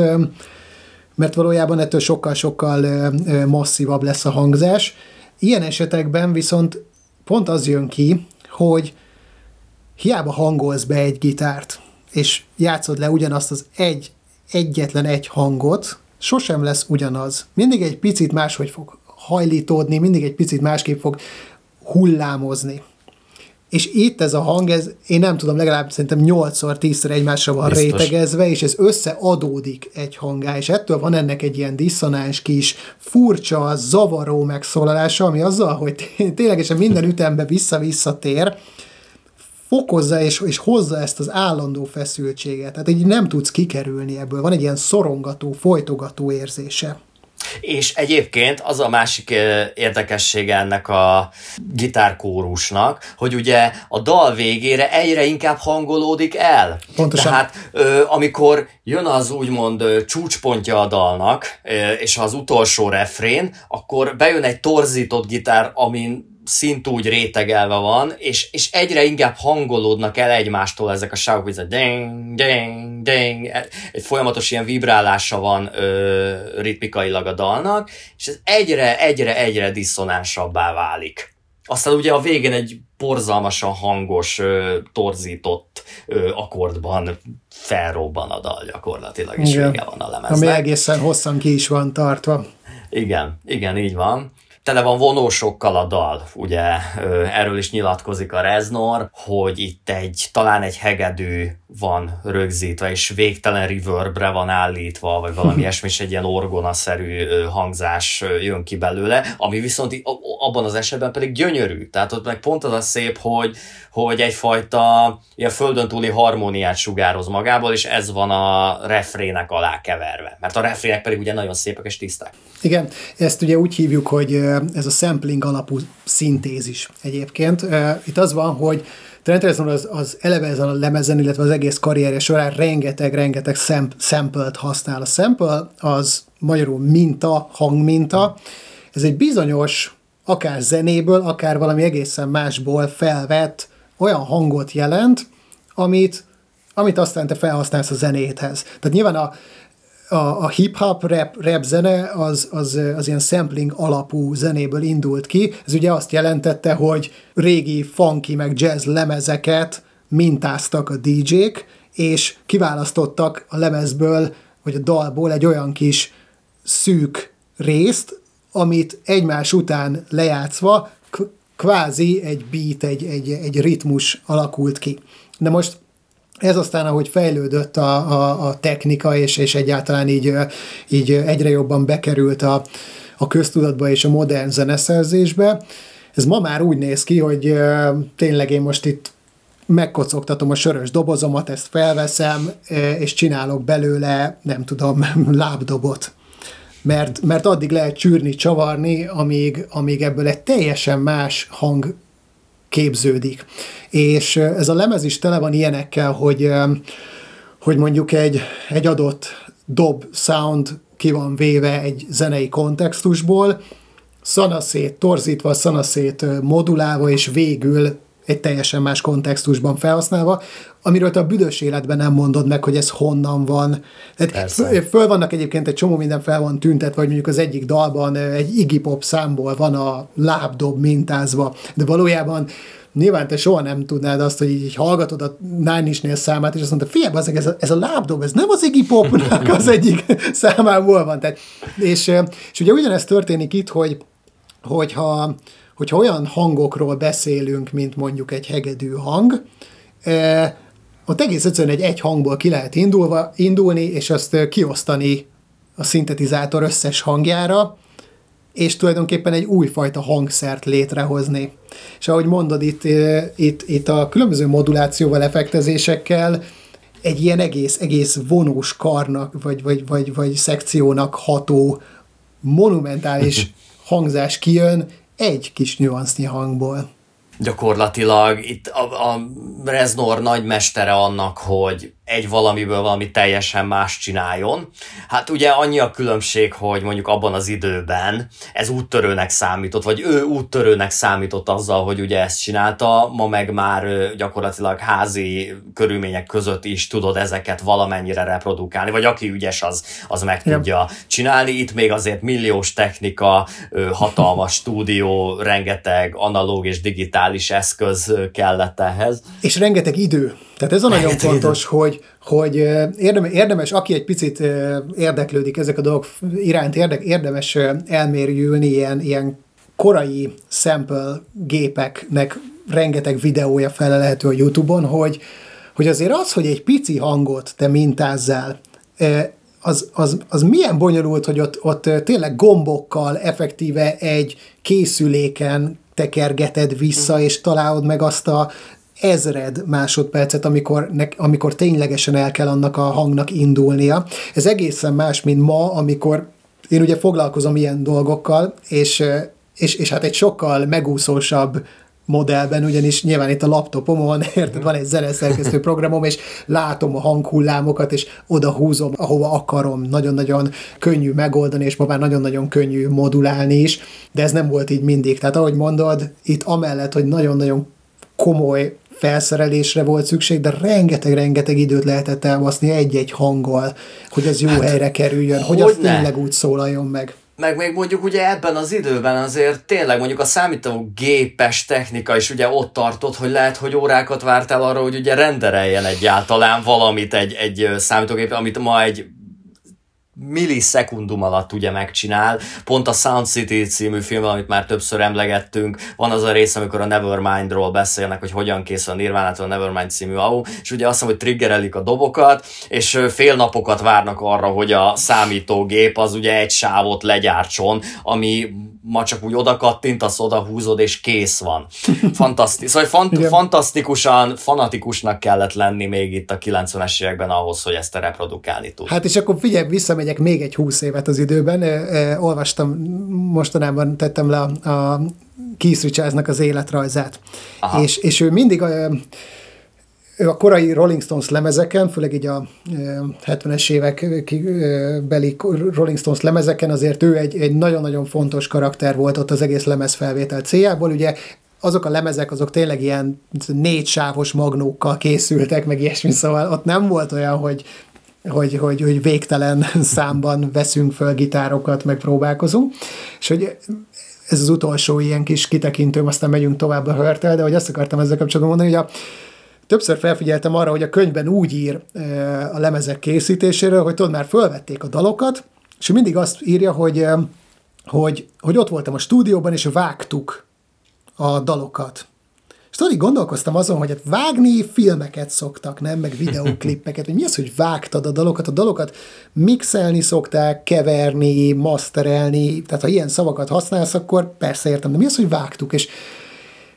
mert valójában ettől sokkal-sokkal masszívabb lesz a hangzás. Ilyen esetekben viszont pont az jön ki, hogy hiába hangolsz be egy gitárt, és játszod le ugyanazt az egy, egyetlen egy hangot, sosem lesz ugyanaz. Mindig egy picit máshogy fog hajlítódni, mindig egy picit másképp fog hullámozni. És itt ez a hang, ez, én nem tudom, legalább szerintem 8-szor, 10-szer egymásra van Biztos. rétegezve, és ez összeadódik egy hangá, és ettől van ennek egy ilyen diszonáns kis, furcsa, zavaró megszólalása, ami azzal, hogy ténylegesen minden ütembe vissza-vissza tér, fokozza és, és hozza ezt az állandó feszültséget. Tehát így nem tudsz kikerülni ebből. Van egy ilyen szorongató, folytogató érzése. És egyébként az a másik érdekessége ennek a gitárkórusnak, hogy ugye a dal végére egyre inkább hangolódik el. Pontosan. Tehát amikor jön az úgymond csúcspontja a dalnak, és az utolsó refrén, akkor bejön egy torzított gitár, amin szintúgy rétegelve van, és, és egyre inkább hangolódnak el egymástól ezek a sávok, hogy ez a ding, ding, ding, egy folyamatos ilyen vibrálása van ö, ritmikailag a dalnak, és ez egyre, egyre, egyre diszonánsabbá válik. Aztán ugye a végén egy borzalmasan hangos, ö, torzított ö, akkordban felrobban a dal gyakorlatilag, és igen. vége van a lemeznek. Ami egészen hosszan ki is van tartva. Igen, igen, így van tele van vonósokkal a dal, ugye erről is nyilatkozik a Reznor, hogy itt egy, talán egy hegedű van rögzítve, és végtelen reverbre van állítva, vagy valami ilyesmi, és egy ilyen orgonaszerű hangzás jön ki belőle, ami viszont abban az esetben pedig gyönyörű. Tehát ott meg pont az a szép, hogy, hogy egyfajta ilyen földön túli harmóniát sugároz magából, és ez van a refrének alá keverve. Mert a refrének pedig ugye nagyon szépek és tiszták. Igen, ezt ugye úgy hívjuk, hogy ez a sampling alapú szintézis egyébként. Itt az van, hogy Trent Reznor az, az eleve ezen a lemezen, illetve az egész karrierje során rengeteg-rengeteg sample-t használ. A sample az magyarul minta, hangminta. Ez egy bizonyos, akár zenéből, akár valami egészen másból felvett olyan hangot jelent, amit, amit aztán te felhasználsz a zenéthez. Tehát nyilván a, a, a hip-hop rap, rap zene az, az, az ilyen sampling alapú zenéből indult ki. Ez ugye azt jelentette, hogy régi funky meg jazz lemezeket mintáztak a DJ-k, és kiválasztottak a lemezből, vagy a dalból egy olyan kis szűk részt, amit egymás után lejátszva kvázi egy beat, egy, egy, egy ritmus alakult ki. De most ez aztán, ahogy fejlődött a, a, a technika, és, és egyáltalán így, így egyre jobban bekerült a, a köztudatba és a modern zeneszerzésbe, ez ma már úgy néz ki, hogy tényleg én most itt megkocogtatom a sörös dobozomat, ezt felveszem, és csinálok belőle, nem tudom, lábdobot. Mert, mert addig lehet csűrni, csavarni, amíg, amíg ebből egy teljesen más hang képződik. És ez a lemez is tele van ilyenekkel, hogy, hogy mondjuk egy, egy adott dob sound ki van véve egy zenei kontextusból, szanaszét torzítva, szanaszét modulálva, és végül egy teljesen más kontextusban felhasználva, amiről te a büdös életben nem mondod meg, hogy ez honnan van. Tehát föl vannak egyébként egy csomó minden fel van tüntet, vagy mondjuk az egyik dalban egy Iggy Pop számból van a lábdob mintázva, de valójában nyilván te soha nem tudnád azt, hogy így hallgatod a Nine Inch számát, és azt mondta, figyelj, ez, a, ez a lábdob, ez nem az Iggy Popnak az egyik számából van. Tehát, és, és ugye ugyanezt történik itt, hogy hogyha, hogyha olyan hangokról beszélünk, mint mondjuk egy hegedű hang, eh, ott egész egyszerűen egy egy hangból ki lehet indulva, indulni, és azt kiosztani a szintetizátor összes hangjára, és tulajdonképpen egy újfajta hangszert létrehozni. És ahogy mondod, itt, itt, itt a különböző modulációval, effektezésekkel egy ilyen egész, egész vonós karnak, vagy, vagy, vagy, vagy szekciónak ható monumentális hangzás kijön egy kis nyuansznyi hangból. Gyakorlatilag itt a, a Reznor nagymestere annak, hogy egy valamiből valami teljesen más csináljon. Hát ugye annyi a különbség, hogy mondjuk abban az időben ez úttörőnek számított, vagy ő úttörőnek számított azzal, hogy ugye ezt csinálta, ma meg már gyakorlatilag házi körülmények között is tudod ezeket valamennyire reprodukálni, vagy aki ügyes, az, az meg ja. tudja csinálni. Itt még azért milliós technika, hatalmas stúdió, rengeteg analóg és digitális eszköz kellett ehhez. És rengeteg idő. Tehát ez a nagyon fontos, hogy, hogy érdemes, érdemes, aki egy picit érdeklődik ezek a dolgok iránt, érde, érdemes elmérjülni ilyen, ilyen korai sample gépeknek rengeteg videója felelhető a YouTube-on, hogy, hogy azért az, hogy egy pici hangot te mintázzál, az, az, az milyen bonyolult, hogy ott, ott tényleg gombokkal effektíve egy készüléken tekergeted vissza, és találod meg azt a ezred másodpercet, amikor, ne, amikor ténylegesen el kell annak a hangnak indulnia. Ez egészen más, mint ma, amikor én ugye foglalkozom ilyen dolgokkal, és, és, és hát egy sokkal megúszósabb modellben, ugyanis nyilván itt a laptopomon, érted, van egy zeneszerkesztő programom, és látom a hanghullámokat, és oda húzom, ahova akarom. Nagyon-nagyon könnyű megoldani, és ma már nagyon-nagyon könnyű modulálni is, de ez nem volt így mindig. Tehát ahogy mondod, itt amellett, hogy nagyon-nagyon komoly felszerelésre volt szükség, de rengeteg-rengeteg időt lehetett elbaszni egy-egy hanggal, hogy az jó hát, helyre kerüljön, hogy, hogy az ne? tényleg úgy szólaljon meg. Meg még mondjuk ugye ebben az időben azért tényleg mondjuk a számítógépes technika is ugye ott tartott, hogy lehet, hogy órákat vártál arra, hogy ugye rendereljen egyáltalán valamit egy, egy számítógép, amit ma egy millisekundum alatt ugye megcsinál. Pont a Sound City című film, amit már többször emlegettünk, van az a rész, amikor a Nevermindról beszélnek, hogy hogyan készül a Nirvana-tól a Nevermind című album, és ugye azt mondom, hogy triggerelik a dobokat, és fél napokat várnak arra, hogy a számítógép az ugye egy sávot legyártson, ami ma csak úgy oda kattintasz, oda húzod, és kész van. Fantasztikus. Szóval fant- fantasztikusan, fanatikusnak kellett lenni még itt a 90-es években ahhoz, hogy ezt reprodukálni tud. Hát és akkor figyelj, visszamegyek még egy húsz évet az időben. Olvastam, mostanában tettem le a, a Keith Richardsnak az életrajzát. Aha. És, és ő mindig a korai Rolling Stones lemezeken, főleg így a 70-es évek beli Rolling Stones lemezeken azért ő egy, egy nagyon-nagyon fontos karakter volt ott az egész lemez felvétel céljából. Ugye azok a lemezek, azok tényleg ilyen négy sávos magnókkal készültek, meg ilyesmi, szóval ott nem volt olyan, hogy hogy, hogy, hogy végtelen számban veszünk föl gitárokat, meg próbálkozunk, és hogy ez az utolsó ilyen kis kitekintőm, aztán megyünk tovább a hörtel, de hogy azt akartam ezzel kapcsolatban mondani, hogy a, többször felfigyeltem arra, hogy a könyvben úgy ír a lemezek készítéséről, hogy tudod, már fölvették a dalokat, és mindig azt írja, hogy, hogy, hogy ott voltam a stúdióban, és vágtuk a dalokat. És tudod, gondolkoztam azon, hogy hát vágni filmeket szoktak, nem? Meg videóklippeket, hogy mi az, hogy vágtad a dalokat? A dalokat mixelni szokták, keverni, masterelni, tehát ha ilyen szavakat használsz, akkor persze értem, de mi az, hogy vágtuk? És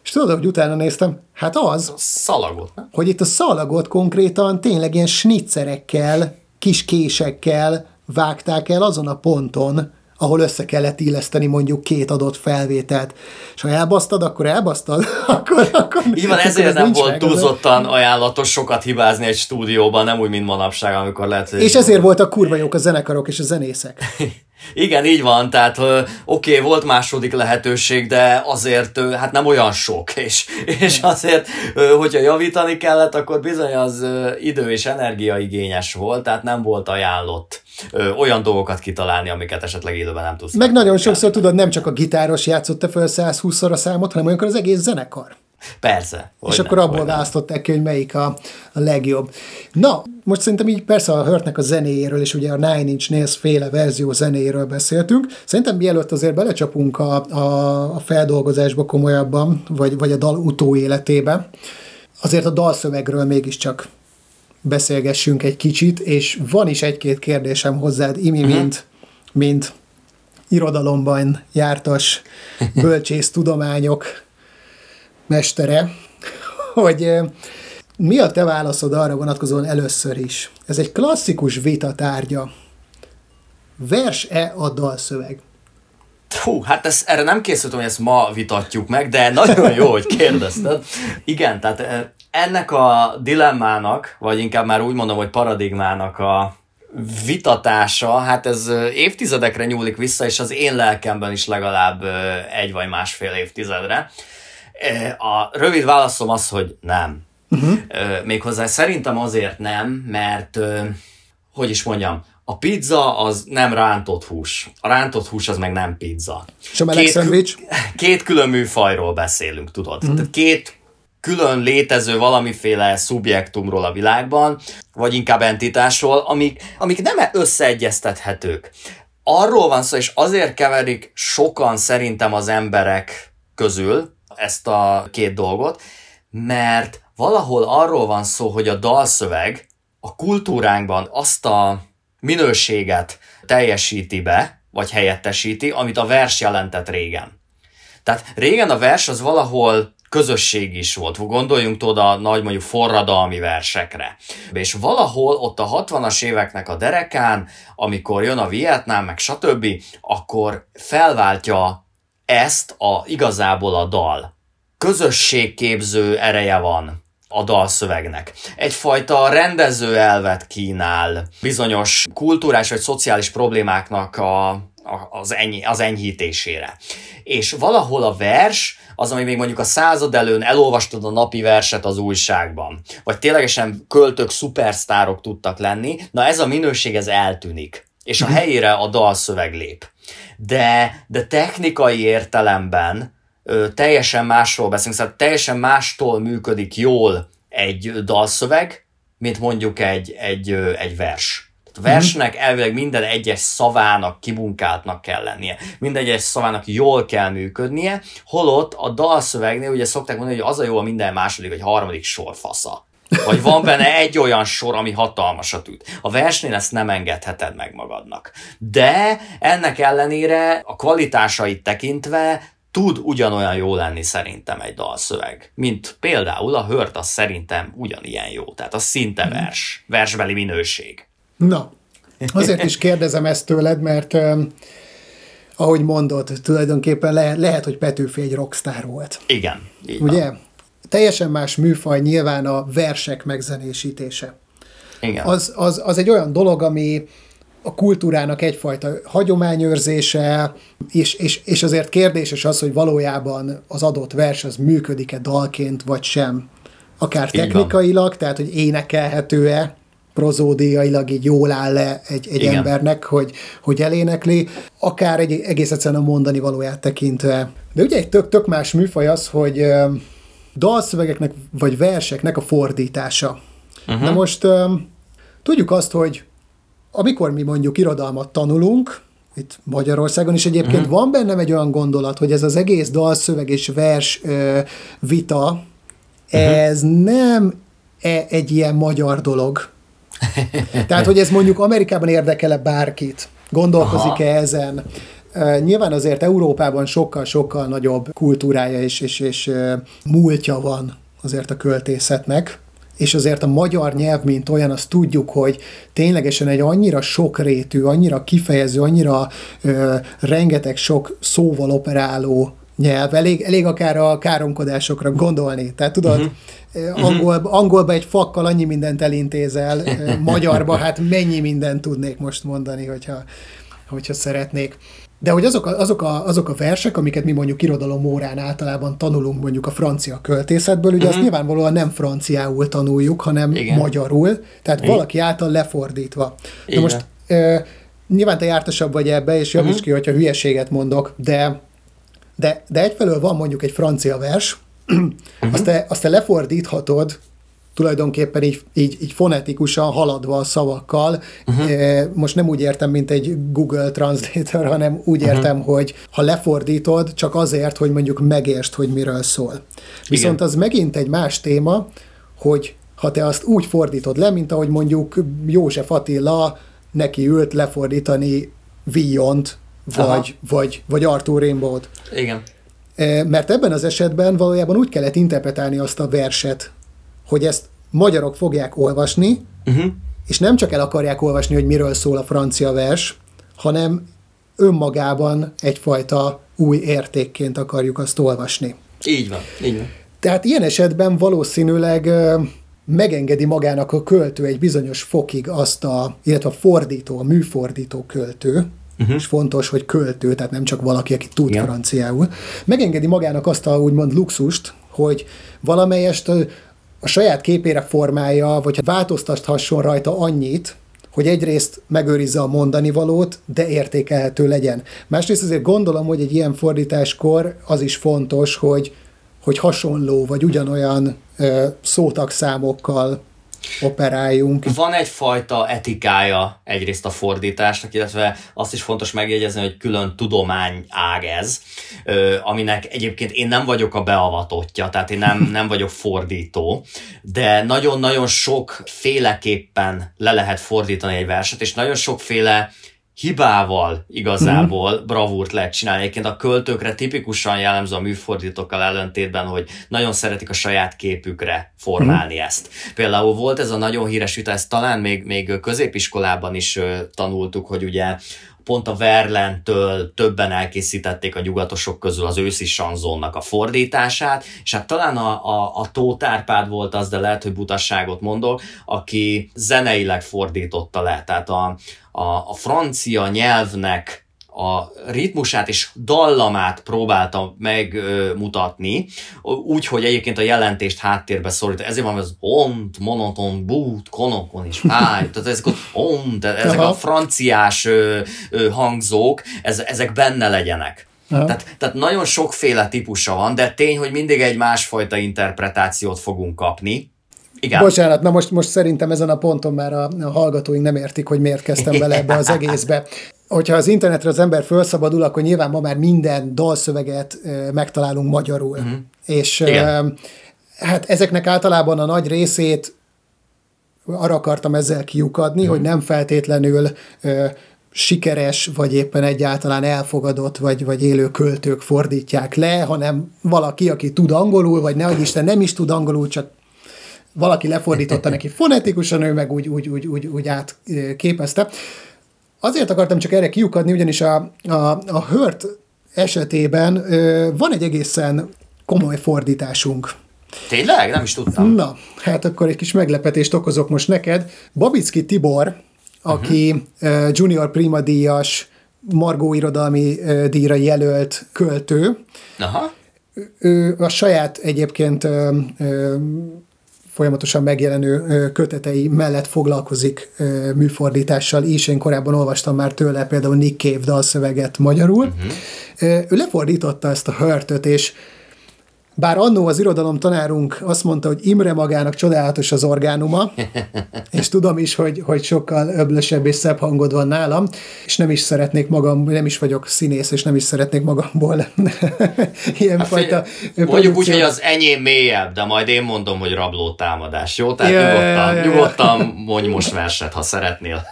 és tudod, hogy utána néztem? Hát az, szalagot. hogy itt a szalagot konkrétan tényleg ilyen sniccerekkel, kis késekkel vágták el azon a ponton, ahol össze kellett illeszteni mondjuk két adott felvételt. És ha elbasztad, akkor elbasztad, akkor, akkor Így van, ezért nem volt túlzottan ajánlatos sokat hibázni egy stúdióban, nem úgy, mint manapság, amikor lehet... És ezért voltak kurva jók a zenekarok és a zenészek. Igen, így van, tehát oké, okay, volt második lehetőség, de azért hát nem olyan sok, és, és azért, hogyha javítani kellett, akkor bizony az idő és energiaigényes volt, tehát nem volt ajánlott olyan dolgokat kitalálni, amiket esetleg élőben nem tudsz. Meg nagyon sokszor tudod, nem csak a gitáros játszotta fel 120-szor a számot, hanem olyankor az egész zenekar. Persze. És akkor abból választották ki, hogy melyik a, a legjobb. Na, most szerintem így persze a Hörtnek a zenéjéről, és ugye a Nine Inch Nails féle verzió zenéjéről beszéltünk. Szerintem mielőtt azért belecsapunk a, a, a feldolgozásba komolyabban, vagy, vagy a dal utóéletébe, azért a dalszövegről mégiscsak beszélgessünk egy kicsit, és van is egy-két kérdésem hozzád, Imi, uh-huh. mint, mint irodalomban jártas bölcsész tudományok mestere, hogy mi a te válaszod arra vonatkozóan először is? Ez egy klasszikus vita tárgya. Vers-e a dalszöveg? Hú, hát ez, erre nem készültem, hogy ezt ma vitatjuk meg, de nagyon jó, hogy kérdezted. Igen, tehát ennek a dilemmának, vagy inkább már úgy mondom, hogy paradigmának a vitatása, hát ez évtizedekre nyúlik vissza, és az én lelkemben is legalább egy vagy másfél évtizedre. A rövid válaszom az, hogy nem. Uh-huh. Méghozzá szerintem azért nem, mert hogy is mondjam, a pizza az nem rántott hús. A rántott hús az meg nem pizza. És a meleg két, szendvics? Két külön műfajról beszélünk, tudod. Uh-huh. Tehát két külön létező valamiféle szubjektumról a világban, vagy inkább entitásról, amik, amik nem összeegyeztethetők. Arról van szó, és azért keverik sokan szerintem az emberek közül ezt a két dolgot, mert valahol arról van szó, hogy a dalszöveg a kultúránkban azt a minőséget teljesíti be, vagy helyettesíti, amit a vers jelentett régen. Tehát régen a vers az valahol közösség is volt. Gondoljunk tudod a nagy mondjuk forradalmi versekre. És valahol ott a 60-as éveknek a derekán, amikor jön a Vietnám, meg stb., akkor felváltja ezt a igazából a dal. Közösségképző ereje van a dalszövegnek. Egyfajta rendező elvet kínál bizonyos kulturális vagy szociális problémáknak a, az, eny, az enyhítésére. És valahol a vers, az, ami még mondjuk a század előn elolvastad a napi verset az újságban, vagy ténylegesen költők, szupersztárok tudtak lenni, na ez a minőség, ez eltűnik, és a mhm. helyére a dalszöveg lép. De, de technikai értelemben ö, teljesen másról beszélünk, szóval teljesen mástól működik jól egy dalszöveg, mint mondjuk egy, egy, egy vers. A versnek elvileg minden egyes szavának kibunkáltnak kell lennie, minden egyes szavának jól kell működnie, holott a dalszövegnél ugye szokták mondani, hogy az a jó a minden második vagy harmadik sor fasza. Vagy van benne egy olyan sor, ami hatalmasat üt. A versnél ezt nem engedheted meg magadnak. De ennek ellenére a kvalitásait tekintve tud ugyanolyan jó lenni szerintem egy dalszöveg, mint például a hört az szerintem ugyanilyen jó, tehát a szinte vers, versbeli minőség. Na, azért is kérdezem ezt tőled, mert um, ahogy mondod, tulajdonképpen le, lehet, hogy Petőfi egy rockstar volt. Igen. Ugye? Van. Teljesen más műfaj nyilván a versek megzenésítése. Igen. Az, az, az egy olyan dolog, ami a kultúrának egyfajta hagyományőrzése, és, és, és azért kérdéses az, hogy valójában az adott vers az működik-e dalként, vagy sem. Akár technikailag, tehát hogy énekelhető-e, prozódiailag így jól áll le egy, egy embernek, hogy, hogy elénekli, akár egy egész egyszerűen a mondani valóját tekintve. De ugye egy tök, tök más műfaj az, hogy dalszövegeknek vagy verseknek a fordítása. Uh-huh. Na most tudjuk azt, hogy amikor mi mondjuk irodalmat tanulunk, itt Magyarországon is egyébként uh-huh. van bennem egy olyan gondolat, hogy ez az egész dalszöveg és vers ö, vita, uh-huh. ez nem e egy ilyen magyar dolog. Tehát, hogy ez mondjuk Amerikában érdekele bárkit, gondolkozik-e ezen. Uh, nyilván azért Európában sokkal-sokkal nagyobb kultúrája és, és, és múltja van azért a költészetnek, és azért a magyar nyelv, mint olyan, azt tudjuk, hogy ténylegesen egy annyira sokrétű, annyira kifejező, annyira ö, rengeteg sok szóval operáló nyelv, elég, elég akár a káromkodásokra gondolni. Tehát tudod, uh-huh. angol, angolba egy fakkal annyi mindent elintézel, magyarba hát mennyi mindent tudnék most mondani, hogyha hogyha szeretnék. De hogy azok a, azok, a, azok a versek, amiket mi mondjuk irodalom órán általában tanulunk mondjuk a francia költészetből, ugye uh-huh. azt nyilvánvalóan nem franciául tanuljuk, hanem Igen. magyarul, tehát Igen. valaki által lefordítva. Igen. Na most e, nyilván te jártasabb vagy ebbe, és javíts uh-huh. ki, hogyha hülyeséget mondok, de, de, de egyfelől van mondjuk egy francia vers, uh-huh. azt, te, azt te lefordíthatod tulajdonképpen így, így, így fonetikusan haladva a szavakkal. Uh-huh. Most nem úgy értem, mint egy Google Translator, hanem úgy uh-huh. értem, hogy ha lefordítod, csak azért, hogy mondjuk megértsd, hogy miről szól. Viszont Igen. az megint egy más téma, hogy ha te azt úgy fordítod le, mint ahogy mondjuk József Attila neki ült lefordítani Villont, vagy, vagy, vagy Arthur Rimbaud. Igen. Mert ebben az esetben valójában úgy kellett interpretálni azt a verset, hogy ezt magyarok fogják olvasni, uh-huh. és nem csak el akarják olvasni, hogy miről szól a francia vers, hanem önmagában egyfajta új értékként akarjuk azt olvasni. Így van, így van. Tehát ilyen esetben valószínűleg megengedi magának a költő egy bizonyos fokig azt a, illetve a fordító, a műfordító költő, uh-huh. és fontos, hogy költő, tehát nem csak valaki, aki tud Igen. franciául, megengedi magának azt a úgymond luxust, hogy valamelyest a saját képére formálja, vagy változtathasson rajta annyit, hogy egyrészt megőrizze a mondani valót, de értékelhető legyen. Másrészt azért gondolom, hogy egy ilyen fordításkor az is fontos, hogy, hogy hasonló vagy ugyanolyan ö, szótagszámokkal operáljunk. Van egyfajta etikája egyrészt a fordításnak, illetve azt is fontos megjegyezni, hogy külön tudomány ág ez, aminek egyébként én nem vagyok a beavatottja, tehát én nem, nem vagyok fordító, de nagyon-nagyon sok féleképpen le lehet fordítani egy verset, és nagyon sokféle hibával igazából mm-hmm. bravúrt lehet csinálni. Egyébként a költőkre tipikusan jellemző a műfordítókkal ellentétben, hogy nagyon szeretik a saját képükre formálni mm-hmm. ezt. Például volt ez a nagyon híres vita, ezt talán még, még középiskolában is tanultuk, hogy ugye pont a Verlentől többen elkészítették a nyugatosok közül az őszi sanzonnak a fordítását, és hát talán a, a, a Tóth Árpád volt az, de lehet, hogy butasságot mondok, aki zeneileg fordította le. Tehát a, a, a francia nyelvnek a ritmusát és dallamát próbálta megmutatni, úgy, hogy egyébként a jelentést háttérbe szorít. Ezért van az ont, monoton, bút, konokon és fáj, tehát ezek, ont, ezek a franciás ö, ö, hangzók, ez, ezek benne legyenek. Tehát, tehát nagyon sokféle típusa van, de tény, hogy mindig egy másfajta interpretációt fogunk kapni. Igen. Bocsánat, na most, most szerintem ezen a ponton már a, a hallgatóink nem értik, hogy miért kezdtem bele ebbe az egészbe. Hogyha az internetre az ember felszabadul, akkor nyilván ma már minden dalszöveget megtalálunk magyarul. Uh-huh. És e, hát ezeknek általában a nagy részét arra akartam ezzel kiukadni, uh-huh. hogy nem feltétlenül sikeres, vagy éppen egyáltalán elfogadott, vagy, vagy élő költők fordítják le, hanem valaki, aki tud angolul, vagy nehogy Isten nem is tud angolul, csak valaki lefordította neki fonetikusan, ő meg úgy, úgy, úgy, úgy, úgy átképezte. Azért akartam csak erre kiukadni, ugyanis a, a, a Hört esetében ö, van egy egészen komoly fordításunk. Tényleg? Nem is tudtam. Na, hát akkor egy kis meglepetést okozok most neked. Babicki Tibor, aki uh-huh. junior prima díjas, Margó irodalmi díjra jelölt költő. Aha. Ő a saját egyébként folyamatosan megjelenő kötetei mellett foglalkozik műfordítással is. Én korábban olvastam már tőle például Nick Cave dalszöveget magyarul. Uh-huh. Ő lefordította ezt a hörtöt, és bár annó az irodalom tanárunk azt mondta, hogy Imre magának csodálatos az orgánuma, és tudom is, hogy, hogy sokkal öblösebb és szebb hangod van nálam, és nem is szeretnék magam, nem is vagyok színész, és nem is szeretnék magamból ilyenfajta hát, Mondjuk úgy, hogy az enyém mélyebb, de majd én mondom, hogy rabló támadás, jó? Tehát yeah, nyugodtan, yeah, yeah. nyugodtan mondj most verset, ha szeretnél.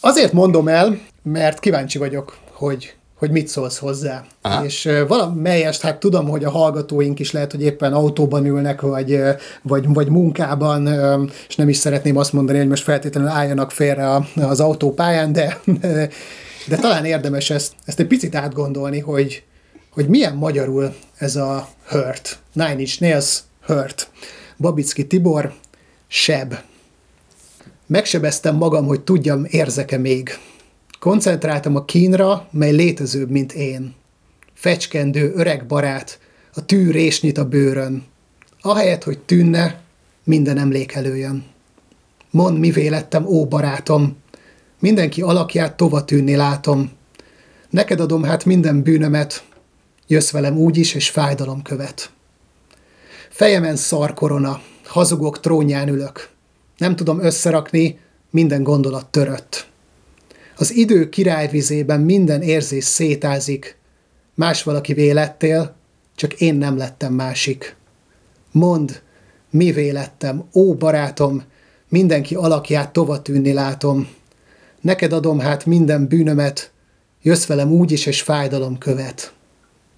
Azért mondom el, mert kíváncsi vagyok, hogy hogy mit szólsz hozzá. Aha. És valamelyest, hát tudom, hogy a hallgatóink is lehet, hogy éppen autóban ülnek, vagy, vagy, vagy munkában, és nem is szeretném azt mondani, hogy most feltétlenül álljanak félre az autópályán, de, de talán érdemes ezt, ezt egy picit átgondolni, hogy, hogy milyen magyarul ez a hurt. Nine Inch Nails hurt. Babicki Tibor, seb. Megsebeztem magam, hogy tudjam, érzek-e még Koncentráltam a kínra, mely létezőbb, mint én. Fecskendő, öreg barát, a tű résnyit a bőrön. Ahelyett, hogy tűnne, minden emlék előjön. Mond, mi vélettem, ó barátom, mindenki alakját tova tűnni látom. Neked adom hát minden bűnömet, jössz velem úgy is, és fájdalom követ. Fejemen szar korona, hazugok trónján ülök. Nem tudom összerakni, minden gondolat törött. Az idő királyvizében minden érzés szétázik. Más valaki vélettél, csak én nem lettem másik. Mond, mi vélettem, ó barátom, mindenki alakját tova tűnni látom. Neked adom hát minden bűnömet, jössz velem úgy is, és fájdalom követ.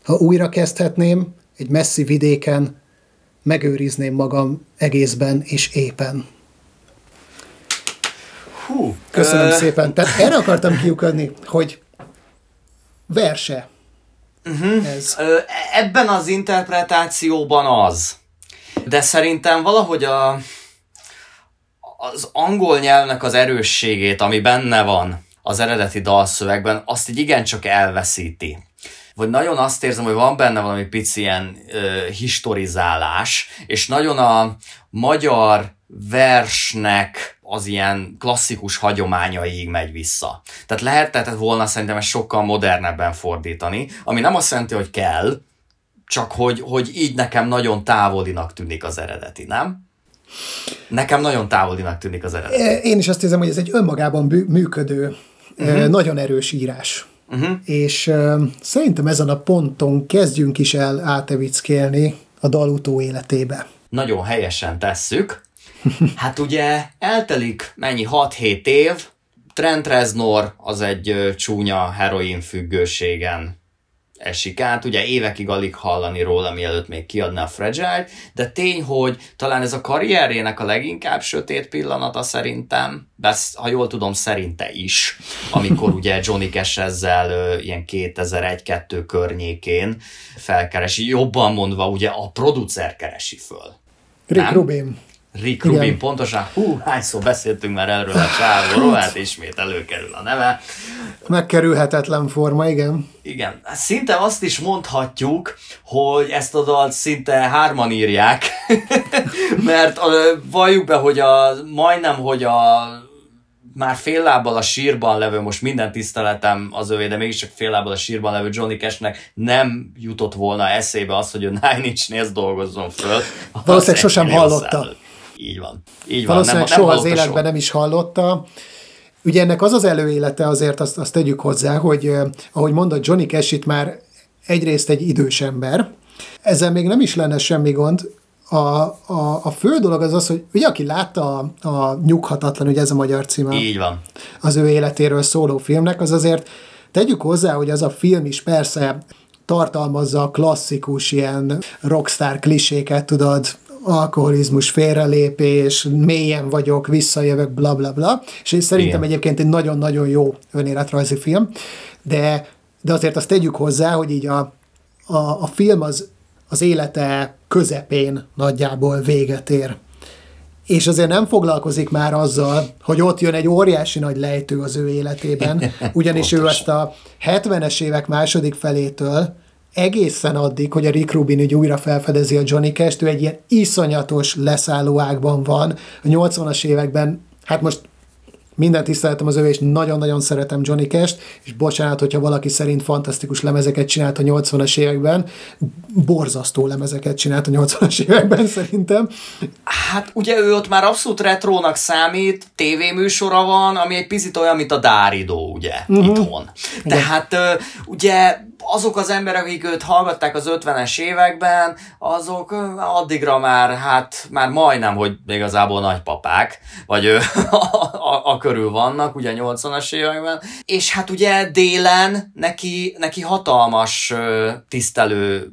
Ha újra kezdhetném, egy messzi vidéken, megőrizném magam egészben és éppen. Hú, Köszönöm ö... szépen. Tehát erre akartam kiukadni, hogy verse. Uh-huh. Ez. Ö, ebben az interpretációban az. De szerintem valahogy a, az angol nyelvnek az erősségét, ami benne van az eredeti dalszövegben, azt így igencsak elveszíti. Vagy nagyon azt érzem, hogy van benne valami pici ilyen ö, historizálás, és nagyon a magyar versnek az ilyen klasszikus hagyományaiig megy vissza. Tehát lehetett volna szerintem ezt sokkal modernebben fordítani, ami nem azt jelenti, hogy kell, csak hogy, hogy így nekem nagyon távolinak tűnik az eredeti, nem? Nekem nagyon távolinak tűnik az eredeti. Én is azt érzem, hogy ez egy önmagában működő, uh-huh. nagyon erős írás. Uh-huh. És uh, szerintem ezen a ponton kezdjünk is el átevickélni a dal utó életébe. Nagyon helyesen tesszük. Hát ugye eltelik mennyi 6-7 év, Trent Reznor az egy csúnya heroin függőségen esik át. Ugye évekig alig hallani róla, mielőtt még kiadná a fragile de tény, hogy talán ez a karrierjének a leginkább sötét pillanata szerintem, de ha jól tudom, szerinte is, amikor ugye Johnny Cash ezzel ilyen 2001-2 környékén felkeresi, jobban mondva ugye a producer keresi föl. Rick Rubin. Rick Rubin, Igen. pontosan, hú, hányszor beszéltünk már erről a csávóról, hát ismét előkerül a neve. Megkerülhetetlen forma, igen. Igen, szinte azt is mondhatjuk, hogy ezt a dalt szinte hárman írják, mert valljuk be, hogy a, majdnem, hogy a már fél lábbal a sírban levő, most minden tiszteletem az övé, de mégiscsak fél lábbal a sírban levő Johnny Cashnek nem jutott volna eszébe az, hogy ő Nine Inch Nails dolgozzon föl. Valószínűleg sosem hallotta. Így van. Így van. Valószínűleg nem, nem soha az életben soha. nem is hallotta. Ugye ennek az az előélete azért, azt, azt tegyük hozzá, hogy ahogy mondott Johnny Cash itt már egyrészt egy idős ember, ezzel még nem is lenne semmi gond, a, a, a fő dolog az az, hogy ugye aki látta a, a Nyughatatlan, ugye ez a magyar címe. Így van. Az ő életéről szóló filmnek, az azért tegyük hozzá, hogy az a film is persze tartalmazza a klasszikus ilyen rockstar kliséket, tudod, alkoholizmus, félrelépés, mélyen vagyok, visszajövök, bla bla bla, és én szerintem Igen. egyébként egy nagyon-nagyon jó önéletrajzi film, de, de azért azt tegyük hozzá, hogy így a, a, a film az, az élete közepén nagyjából véget ér. És azért nem foglalkozik már azzal, hogy ott jön egy óriási nagy lejtő az ő életében, ugyanis ő azt a 70-es évek második felétől egészen addig, hogy a Rick Rubin úgy újra felfedezi a Johnny Cash-t, ő egy ilyen iszonyatos leszállóágban van. A 80-as években, hát most minden tiszteletem az övé, és nagyon-nagyon szeretem Johnny Cash-t, és bocsánat, hogyha valaki szerint fantasztikus lemezeket csinált a 80-as években, borzasztó lemezeket csinált a 80-as években szerintem. Hát ugye ő ott már abszolút retrónak számít, tévéműsora van, ami egy picit olyan, mint a Dáridó, ugye, uh-huh. itthon. Tehát ugye azok az emberek, akik őt hallgatták az 50-es években, azok addigra már, hát már majdnem, hogy igazából nagypapák, vagy a, a, a körül vannak, ugye 80-as években, és hát ugye délen neki, neki hatalmas tisztelő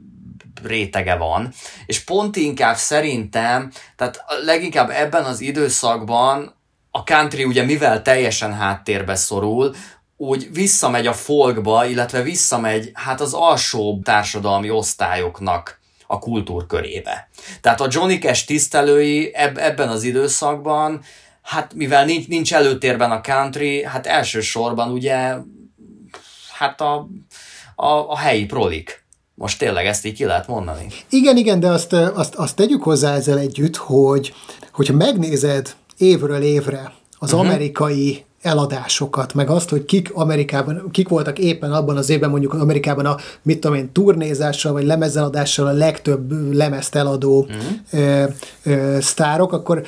rétege van, és pont inkább szerintem, tehát leginkább ebben az időszakban a country ugye mivel teljesen háttérbe szorul, úgy visszamegy a folkba, illetve visszamegy hát az alsóbb társadalmi osztályoknak a kultúrkörébe. Tehát a Johnny Cash tisztelői eb- ebben az időszakban hát mivel nincs, nincs előtérben a country, hát elsősorban ugye hát a, a, a helyi prolik. Most tényleg ezt így ki lehet mondani. Igen, igen, de azt, azt, azt tegyük hozzá ezzel együtt, hogy hogyha megnézed évről évre az uh-huh. amerikai eladásokat, meg azt, hogy kik Amerikában, kik voltak éppen abban az évben mondjuk Amerikában a, mit tudom én, turnézással vagy lemezeladással a legtöbb lemezt eladó uh-huh. ö, ö, sztárok, akkor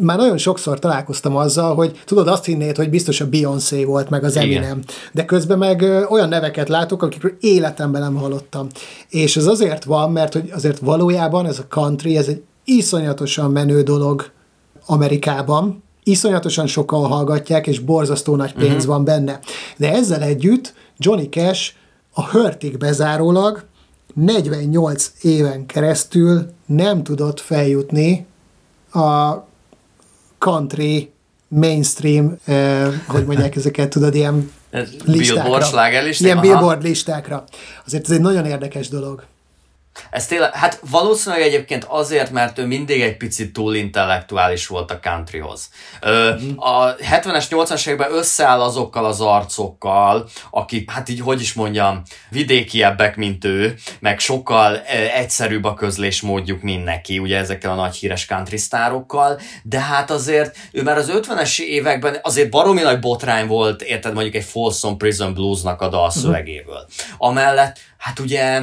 már nagyon sokszor találkoztam azzal, hogy tudod, azt hinnéd, hogy biztos a Beyoncé volt, meg az Eminem. Igen. De közben meg olyan neveket látok, akikről életemben nem hallottam. És ez azért van, mert hogy azért valójában ez a country, ez egy iszonyatosan menő dolog Amerikában, iszonyatosan sokan hallgatják, és borzasztó nagy pénz uh-huh. van benne. De ezzel együtt Johnny Cash a hörtig bezárólag 48 éven keresztül nem tudott feljutni a country, mainstream, eh, hogy mondják ezeket, tudod, ilyen listákra. Billboard, Ilyen billboard listákra. Azért ez egy nagyon érdekes dolog. Ez tényleg, hát valószínűleg egyébként azért, mert ő mindig egy picit túl intellektuális volt a countryhoz. Ö, a 70-es, 80-as években összeáll azokkal az arcokkal, akik, hát így hogy is mondjam, vidékiebbek, mint ő, meg sokkal egyszerűbb a közlésmódjuk, mint neki, ugye ezekkel a nagy híres country sztárokkal, de hát azért ő már az 50-es években azért baromi nagy botrány volt, érted, mondjuk egy Folsom Prison Bluesnak a dalszövegéből. Amellett, hát ugye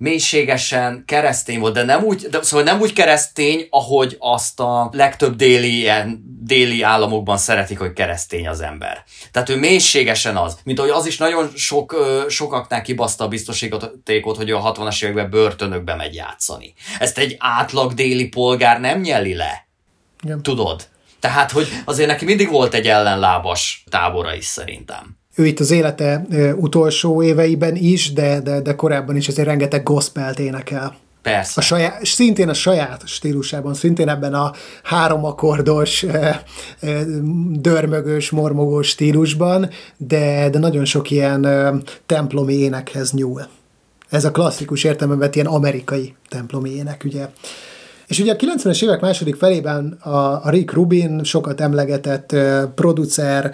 mélységesen keresztény volt, de nem úgy, de, szóval nem úgy keresztény, ahogy azt a legtöbb déli, ilyen, déli államokban szeretik, hogy keresztény az ember. Tehát ő mélységesen az, mint ahogy az is nagyon sok, sokaknál kibaszta a biztosítékot, hogy a 60-as években börtönökbe megy játszani. Ezt egy átlag déli polgár nem nyeli le. Igen. Tudod? Tehát, hogy azért neki mindig volt egy ellenlábas tábora is szerintem ő itt az élete utolsó éveiben is, de, de, de korábban is azért rengeteg gospelt énekel. Persze. A saját, szintén a saját stílusában, szintén ebben a háromakordos, dörmögős, mormogós stílusban, de, de nagyon sok ilyen templomi énekhez nyúl. Ez a klasszikus értelemben vett ilyen amerikai templomi ének, ugye. És ugye a 90-es évek második felében a, a Rick Rubin sokat emlegetett producer,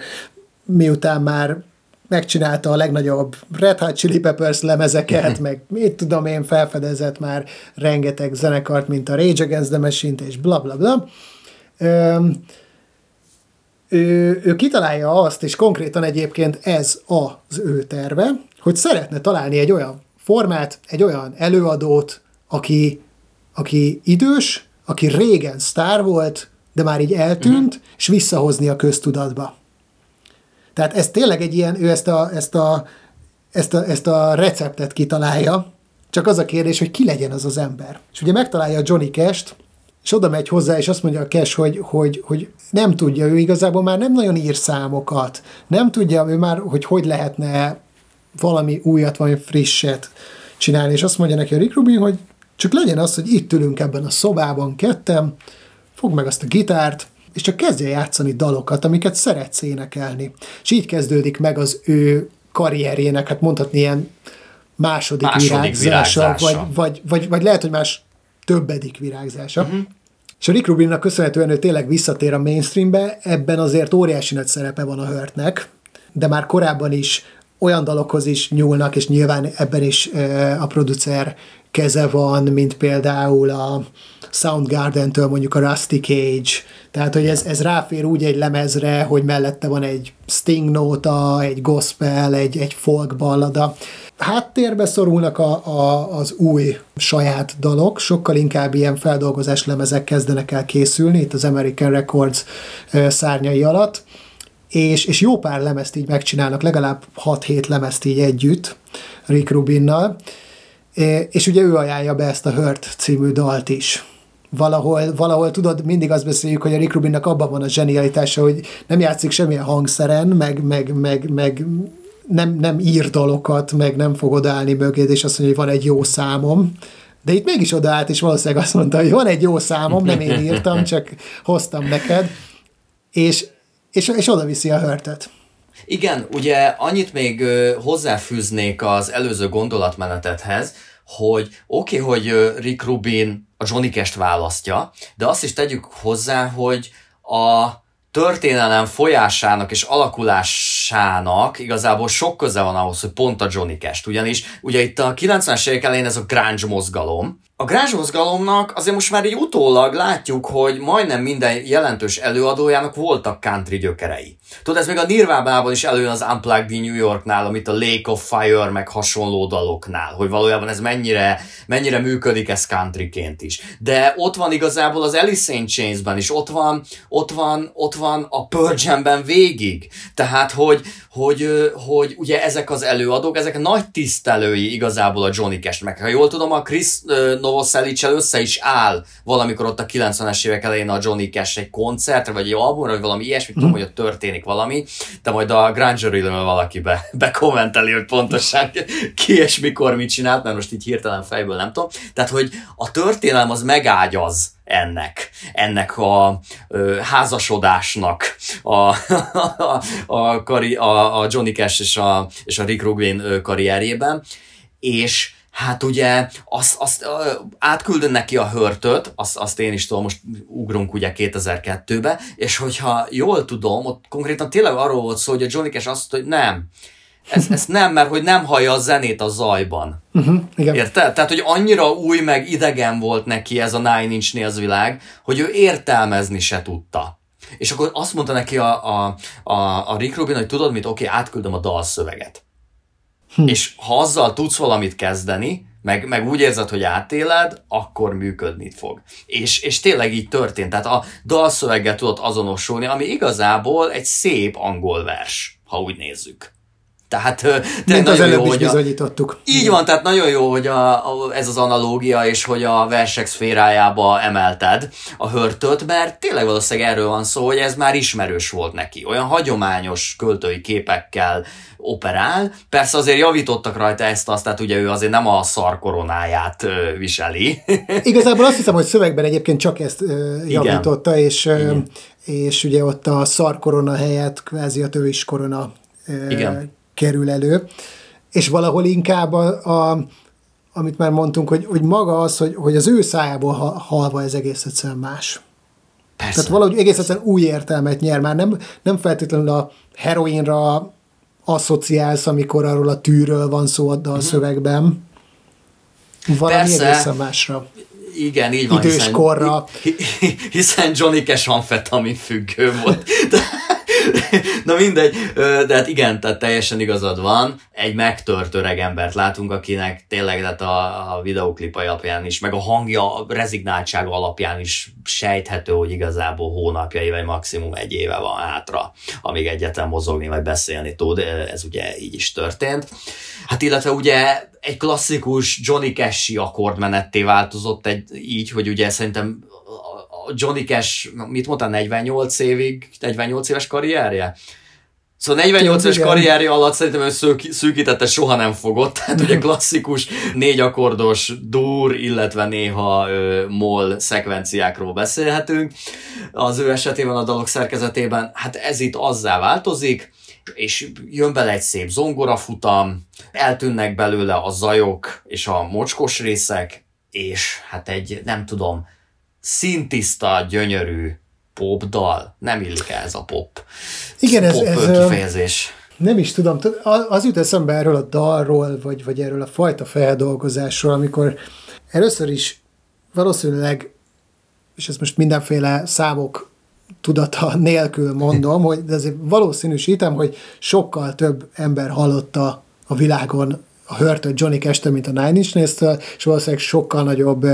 miután már megcsinálta a legnagyobb Red Hot Chili Peppers lemezeket, meg mit tudom én, felfedezett már rengeteg zenekart, mint a Rage Against the Machine-t, és bla bla bla. Ö, ő, ő kitalálja azt, és konkrétan egyébként ez az ő terve, hogy szeretne találni egy olyan formát, egy olyan előadót, aki, aki idős, aki régen sztár volt, de már így eltűnt, uh-huh. és visszahozni a köztudatba. Tehát ez tényleg egy ilyen, ő ezt a, ezt a, ezt a, ezt a receptet kitalálja, csak az a kérdés, hogy ki legyen az az ember. És ugye megtalálja a Johnny Cash-t, és oda megy hozzá, és azt mondja a Cash, hogy, hogy, hogy nem tudja, ő igazából már nem nagyon ír számokat, nem tudja ő már, hogy hogy lehetne valami újat, valami frisset csinálni, és azt mondja neki a Rick Rubin, hogy csak legyen az, hogy itt ülünk ebben a szobában ketten, fog meg azt a gitárt, és csak kezdje játszani dalokat, amiket szeretsz énekelni. És így kezdődik meg az ő karrierjének, hát mondhatni ilyen második, második virágzása, virágzása. Vagy, vagy, vagy, vagy lehet, hogy más többedik virágzása. Uh-huh. És a Rick Rubinnak köszönhetően ő tényleg visszatér a mainstreambe, ebben azért óriási nagy szerepe van a Hörtnek, de már korábban is olyan dalokhoz is nyúlnak, és nyilván ebben is a producer keze van, mint például a Soundgarden-től mondjuk a Rusty Cage, tehát hogy ez, ez ráfér úgy egy lemezre, hogy mellette van egy Sting nóta, egy gospel, egy, egy folk ballada. Háttérbe szorulnak a, a, az új saját dalok, sokkal inkább ilyen feldolgozás lemezek kezdenek el készülni itt az American Records szárnyai alatt, és, és jó pár lemezt így megcsinálnak, legalább 6-7 lemezt így együtt Rick Rubinnal, és ugye ő ajánlja be ezt a Hurt című dalt is. Valahol, valahol tudod, mindig azt beszéljük, hogy a Rick Rubinnak abban van a zsenialitása, hogy nem játszik semmilyen hangszeren, meg, meg, meg, meg nem, nem ír dalokat, meg nem fog odaállni mögéd, és azt mondja, hogy van egy jó számom. De itt mégis odaállt, és valószínűleg azt mondta, hogy van egy jó számom, nem én írtam, csak hoztam neked, és, és, és oda viszi a hörtet. Igen, ugye annyit még hozzáfűznék az előző gondolatmenetethez, hogy oké, okay, hogy Rick Rubin a Cash-t választja, de azt is tegyük hozzá, hogy a történelem folyásának és alakulásának igazából sok köze van ahhoz, hogy pont a Johnny Cash-t. Ugyanis ugye itt a 90-es évek elején ez a grunge mozgalom, a grunge mozgalomnak azért most már így utólag látjuk, hogy majdnem minden jelentős előadójának voltak country gyökerei. Tudod, ez még a Nirvánában is előjön az Unplugged in New Yorknál, amit a Lake of Fire, meg hasonló daloknál, hogy valójában ez mennyire, mennyire működik ez countryként is. De ott van igazából az Alice in Chains-ben is, ott van, ott van, ott van a Purge-ben végig. Tehát, hogy, hogy, hogy ugye ezek az előadók, ezek nagy tisztelői igazából a Johnny Cash, meg ha jól tudom, a Chris novoselic össze is áll valamikor ott a 90-es évek elején a Johnny Cash egy koncertre, vagy egy albumra, vagy valami ilyesmi, mm. tudom, hogy ott történik valami, de majd a Grangery-ről valaki be, bekommenteli, hogy pontosan ki és mikor mit csinált, mert most így hirtelen fejből nem tudom. Tehát, hogy a történelem az megágyaz ennek, ennek a ö, házasodásnak a, a, a, kari, a, a Johnny Cash és a, és a Rick Rubin karrierjében, és hát ugye azt, azt átküldön neki a hörtöt, azt, azt én is tudom, most ugrunk ugye 2002-be, és hogyha jól tudom, ott konkrétan tényleg arról volt szó, hogy a Johnny Cash azt, hogy nem, ez, ez nem, mert hogy nem hallja a zenét a zajban. Uh-huh, igen. Érted? Tehát, hogy annyira új, meg idegen volt neki ez a Nine Inch Nails világ, hogy ő értelmezni se tudta. És akkor azt mondta neki a, a, a, a Rick Rubin, hogy tudod mit, oké, okay, átküldöm a dalszöveget. Hm. És ha azzal tudsz valamit kezdeni, meg, meg úgy érzed, hogy átéled, akkor működni fog. És, és tényleg így történt. Tehát a dalszöveggel tudod azonosulni, ami igazából egy szép angol vers, ha úgy nézzük. Tehát Mint az előbb jó, is bizonyítottuk. A, így van, tehát nagyon jó, hogy a, a, ez az analógia, és hogy a versek szférájába emelted a hörtöt, mert tényleg valószínűleg erről van szó, hogy ez már ismerős volt neki. Olyan hagyományos költői képekkel operál. Persze azért javítottak rajta ezt azt, tehát ugye ő azért nem a szar koronáját viseli. Igazából azt hiszem, hogy szövegben egyébként csak ezt javította, Igen. és, Igen. és ugye ott a szar korona helyett kvázi a tövis korona Igen kerül elő, és valahol inkább a, a amit már mondtunk, hogy, hogy maga az, hogy, hogy az ő szájából halva ez egész egyszerűen más. Persze. Tehát valahogy egész egyszerűen új értelmet nyer, már nem, nem feltétlenül a heroinra asszociálsz, amikor arról a tűről van szó a uh-huh. szövegben. Valami Persze. egészen másra. Igen, így van. Idős korra. Hiszen Johnny Cash amfetamin függő volt. Na mindegy, de hát igen, tehát teljesen igazad van. Egy megtört öreg embert látunk, akinek tényleg tehát a, a videoklip alapján is, meg a hangja a rezignáltsága alapján is sejthető, hogy igazából hónapjai, vagy maximum egy éve van hátra, amíg egyetlen mozogni, vagy beszélni tud. Ez ugye így is történt. Hát illetve ugye egy klasszikus Johnny Cash-i akkordmenetté változott egy, így, hogy ugye szerintem Johnny Cash, mit mondta, 48 évig, 48 éves karrierje? Szóval 48 éves karrierje alatt szerintem ő szűkítette soha nem fogott, tehát ugye klasszikus négy akkordos dur, illetve néha ö, mol szekvenciákról beszélhetünk. Az ő esetében a dalok szerkezetében, hát ez itt azzá változik, és jön bele egy szép zongorafutam, eltűnnek belőle a zajok és a mocskos részek, és hát egy, nem tudom, szintiszta, gyönyörű popdal. Nem illik ez a pop. Igen, pop ez, ez kifejezés. Nem is tudom, az jut eszembe erről a dalról, vagy, vagy erről a fajta feldolgozásról, amikor először is valószínűleg, és ezt most mindenféle számok tudata nélkül mondom, hogy de azért valószínűsítem, hogy sokkal több ember hallotta a világon a hörtött Johnny cash mint a Nine Inch nails és valószínűleg sokkal nagyobb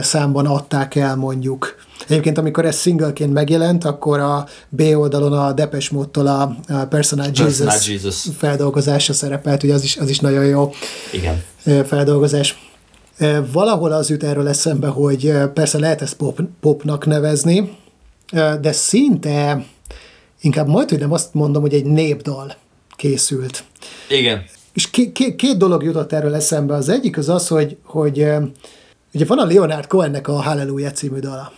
számban adták el mondjuk. Egyébként, amikor ez singleként megjelent, akkor a B oldalon a Depes Módtól a, a Personal Jesus, Personal Jesus feldolgozása szerepelt, ugye az is, az is nagyon jó Igen. feldolgozás. Valahol az jut erről eszembe, hogy persze lehet ezt pop, popnak nevezni, de szinte inkább majd, hogy nem azt mondom, hogy egy népdal készült. Igen. És két, két, két dolog jutott erről eszembe. Az egyik az az, hogy, hogy ugye van a Leonard Cohennek a Hallelujah című dala.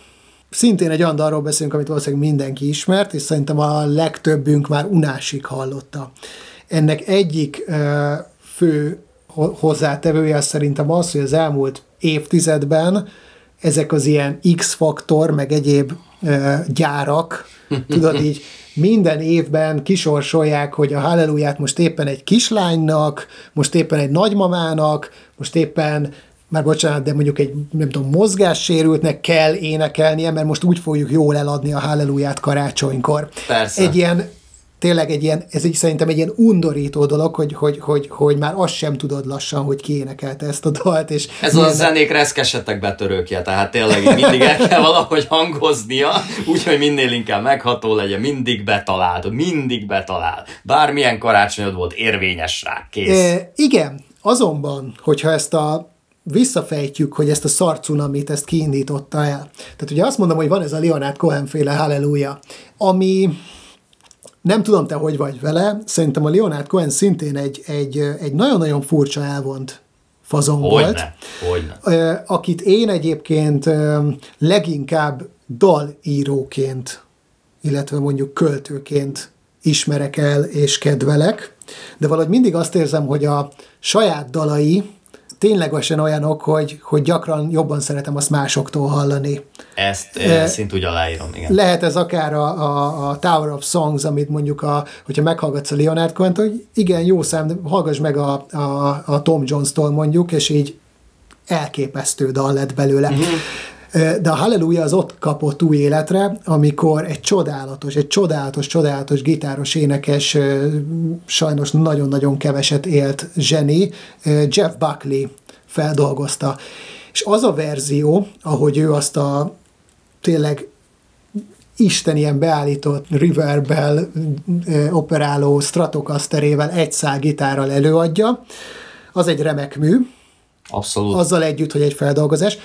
Szintén egy olyan dalról beszélünk, amit valószínűleg mindenki ismert, és szerintem a legtöbbünk már unásig hallotta. Ennek egyik fő hozzátevője szerintem az, hogy az elmúlt évtizedben ezek az ilyen X-faktor, meg egyéb gyárak, tudod így minden évben kisorsolják, hogy a halleluját most éppen egy kislánynak, most éppen egy nagymamának, most éppen már bocsánat, de mondjuk egy, nem tudom, mozgássérültnek kell énekelnie, mert most úgy fogjuk jól eladni a halleluját karácsonykor. Persze. Egy ilyen tényleg egy ilyen, ez így szerintem egy ilyen undorító dolog, hogy, hogy, hogy, hogy már azt sem tudod lassan, hogy ki énekelte ezt a dalt. És ez a zenék reszkesetek betörőkje, tehát tényleg mindig el kell valahogy hangoznia, úgyhogy minél inkább megható legyen, mindig betalált, mindig betalál. Bármilyen karácsonyod volt, érvényes rá, kész. E, igen, azonban, hogyha ezt a visszafejtjük, hogy ezt a szarcunamit, ezt kiindította el. Tehát ugye azt mondom, hogy van ez a Leonard Cohen féle Halleluja, ami nem tudom, te hogy vagy vele, szerintem a Leonard Cohen szintén egy, egy, egy nagyon-nagyon furcsa elvont fazon hogyne, volt. Hogyne. Akit én egyébként leginkább dalíróként, illetve mondjuk költőként ismerek el és kedvelek, de valahogy mindig azt érzem, hogy a saját dalai ténylegesen olyanok, hogy, hogy gyakran jobban szeretem azt másoktól hallani. Ezt e, szint úgy aláírom, igen. Lehet ez akár a, a, a Tower of Songs, amit mondjuk, a, hogyha meghallgatsz a Leonard cohen hogy igen, jó szám, hallgass meg a, a, a Tom Jones-tól mondjuk, és így elképesztő dal lett belőle. Uh-huh. De a Halleluja az ott kapott új életre, amikor egy csodálatos, egy csodálatos, csodálatos gitáros énekes, sajnos nagyon-nagyon keveset élt zseni, Jeff Buckley feldolgozta. És az a verzió, ahogy ő azt a tényleg Isten ilyen beállított reverbbel operáló Stratocasterével egy szál gitárral előadja, az egy remek mű. Abszolút. Azzal együtt, hogy egy feldolgozás.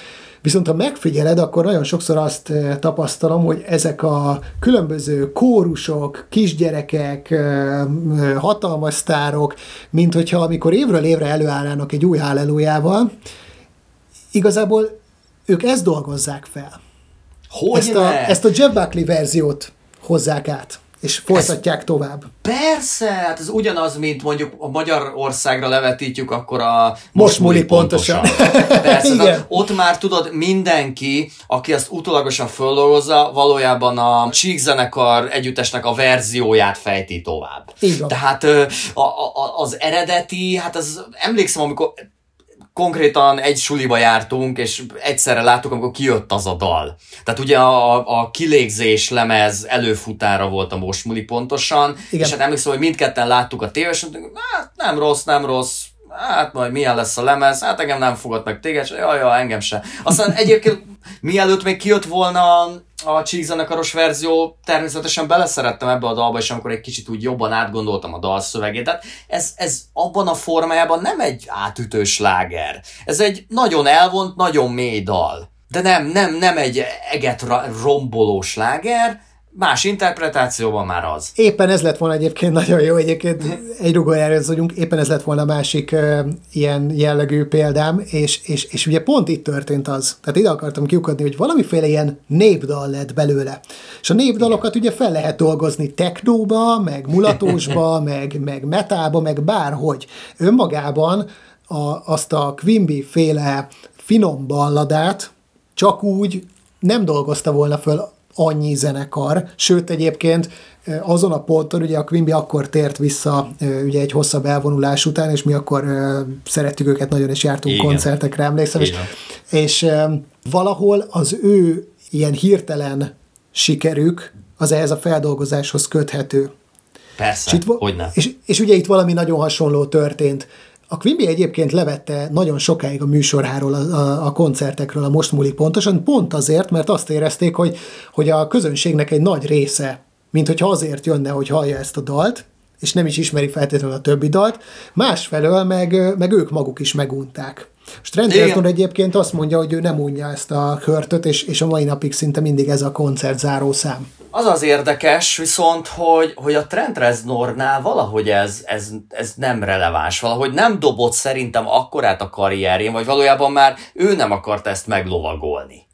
Viszont ha megfigyeled, akkor nagyon sokszor azt eh, tapasztalom, hogy ezek a különböző kórusok, kisgyerekek, eh, hatalmas sztárok, mint hogyha amikor évről évre előállnának egy új hálelújával, igazából ők ezt dolgozzák fel. Hogy ezt, a, ezt a Jeff Buckley verziót hozzák át és folytatják Ez, tovább. Persze, hát ez ugyanaz, mint mondjuk a Magyarországra levetítjük, akkor a most, múli pontosan. pontosan. Persze, Igen. ott már tudod, mindenki, aki azt utólagosan földolgozza, valójában a Csík zenekar együttesnek a verzióját fejti tovább. Van. Tehát a, a, az eredeti, hát az emlékszem, amikor konkrétan egy suliba jártunk, és egyszerre láttuk, amikor kijött az a dal. Tehát ugye a, a kilégzés lemez előfutára volt a mostmuli pontosan, Igen. és hát emlékszem, hogy mindketten láttuk a tévés, hát nem rossz, nem rossz, hát majd milyen lesz a lemez, hát engem nem fogott meg téged, jaj, jaj, engem se. Aztán egyébként mielőtt még kijött volna a Cheese verzió, természetesen beleszerettem ebbe a dalba, és amikor egy kicsit úgy jobban átgondoltam a dalszövegét, tehát ez, ez abban a formájában nem egy átütős láger. Ez egy nagyon elvont, nagyon mély dal. De nem, nem, nem egy eget romboló sláger, más interpretációban már az. Éppen ez lett volna egyébként nagyon jó, egyébként egy rugójára vagyunk, éppen ez lett volna a másik uh, ilyen jellegű példám, és, és, és ugye pont itt történt az. Tehát ide akartam kiukadni, hogy valamiféle ilyen népdal lett belőle. És a népdalokat ugye fel lehet dolgozni technóba, meg mulatósba, meg, meg metába, meg bárhogy. Önmagában a, azt a Quimby féle finom balladát csak úgy nem dolgozta volna föl annyi zenekar, sőt egyébként azon a ponton, ugye a Quimby akkor tért vissza ugye egy hosszabb elvonulás után, és mi akkor szerettük őket nagyon, és jártunk Igen. koncertekre, emlékszem, és, és valahol az ő ilyen hirtelen sikerük az ehhez a feldolgozáshoz köthető. Persze, és, itt, hogy nem. És, és ugye itt valami nagyon hasonló történt. A Quimby egyébként levette nagyon sokáig a műsoráról, a, a, a koncertekről, a Most múlik pontosan, pont azért, mert azt érezték, hogy, hogy a közönségnek egy nagy része, mint hogyha azért jönne, hogy hallja ezt a dalt, és nem is ismeri feltétlenül a többi dalt, másfelől meg, meg ők maguk is megunták. Reznor egyébként azt mondja, hogy ő nem unja ezt a körtöt, és, és a mai napig szinte mindig ez a koncert záró szám. Az az érdekes viszont, hogy, hogy a Trent Reznornál valahogy ez, ez, ez nem releváns, valahogy nem dobott szerintem akkorát a karrierjén, vagy valójában már ő nem akart ezt meglovagolni.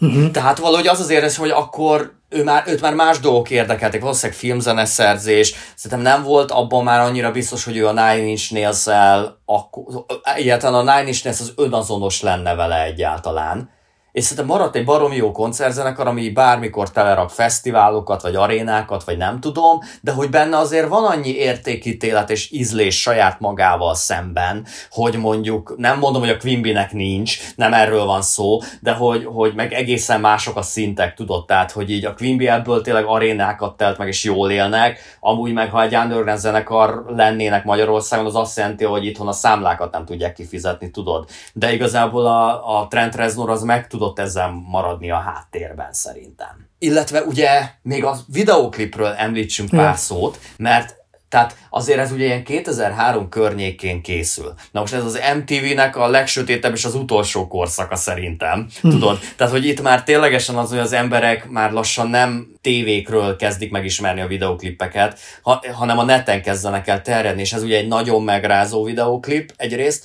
Uh-huh. Tehát valahogy az az érzés, hogy akkor ő már, őt már más dolgok érdekeltek, valószínűleg filmzeneszerzés, szerintem nem volt abban már annyira biztos, hogy ő a Nine Inch Nails-el, akkor, egyáltalán a Nine Inch Nails az önazonos lenne vele egyáltalán és szerintem maradt egy baromi jó koncertzenekar, ami bármikor telerak fesztiválokat, vagy arénákat, vagy nem tudom, de hogy benne azért van annyi értékítélet és ízlés saját magával szemben, hogy mondjuk, nem mondom, hogy a Quimby-nek nincs, nem erről van szó, de hogy, hogy meg egészen mások a szintek, tudod, tehát, hogy így a Quimby ebből tényleg arénákat telt meg, és jól élnek, amúgy meg, ha egy underground zenekar lennének Magyarországon, az azt jelenti, hogy itthon a számlákat nem tudják kifizetni, tudod. De igazából a, a Trent Reznor az meg tud tudott ezzel maradni a háttérben szerintem. Illetve ugye még a videóklipről említsünk pár ja. szót, mert tehát azért ez ugye ilyen 2003 környékén készül. Na most ez az MTV-nek a legsötétebb és az utolsó korszaka szerintem. Hm. Tudod? Tehát, hogy itt már ténylegesen az, hogy az emberek már lassan nem tévékről kezdik megismerni a videóklippeket, ha, hanem a neten kezdenek el terjedni, és ez ugye egy nagyon megrázó videóklip egyrészt,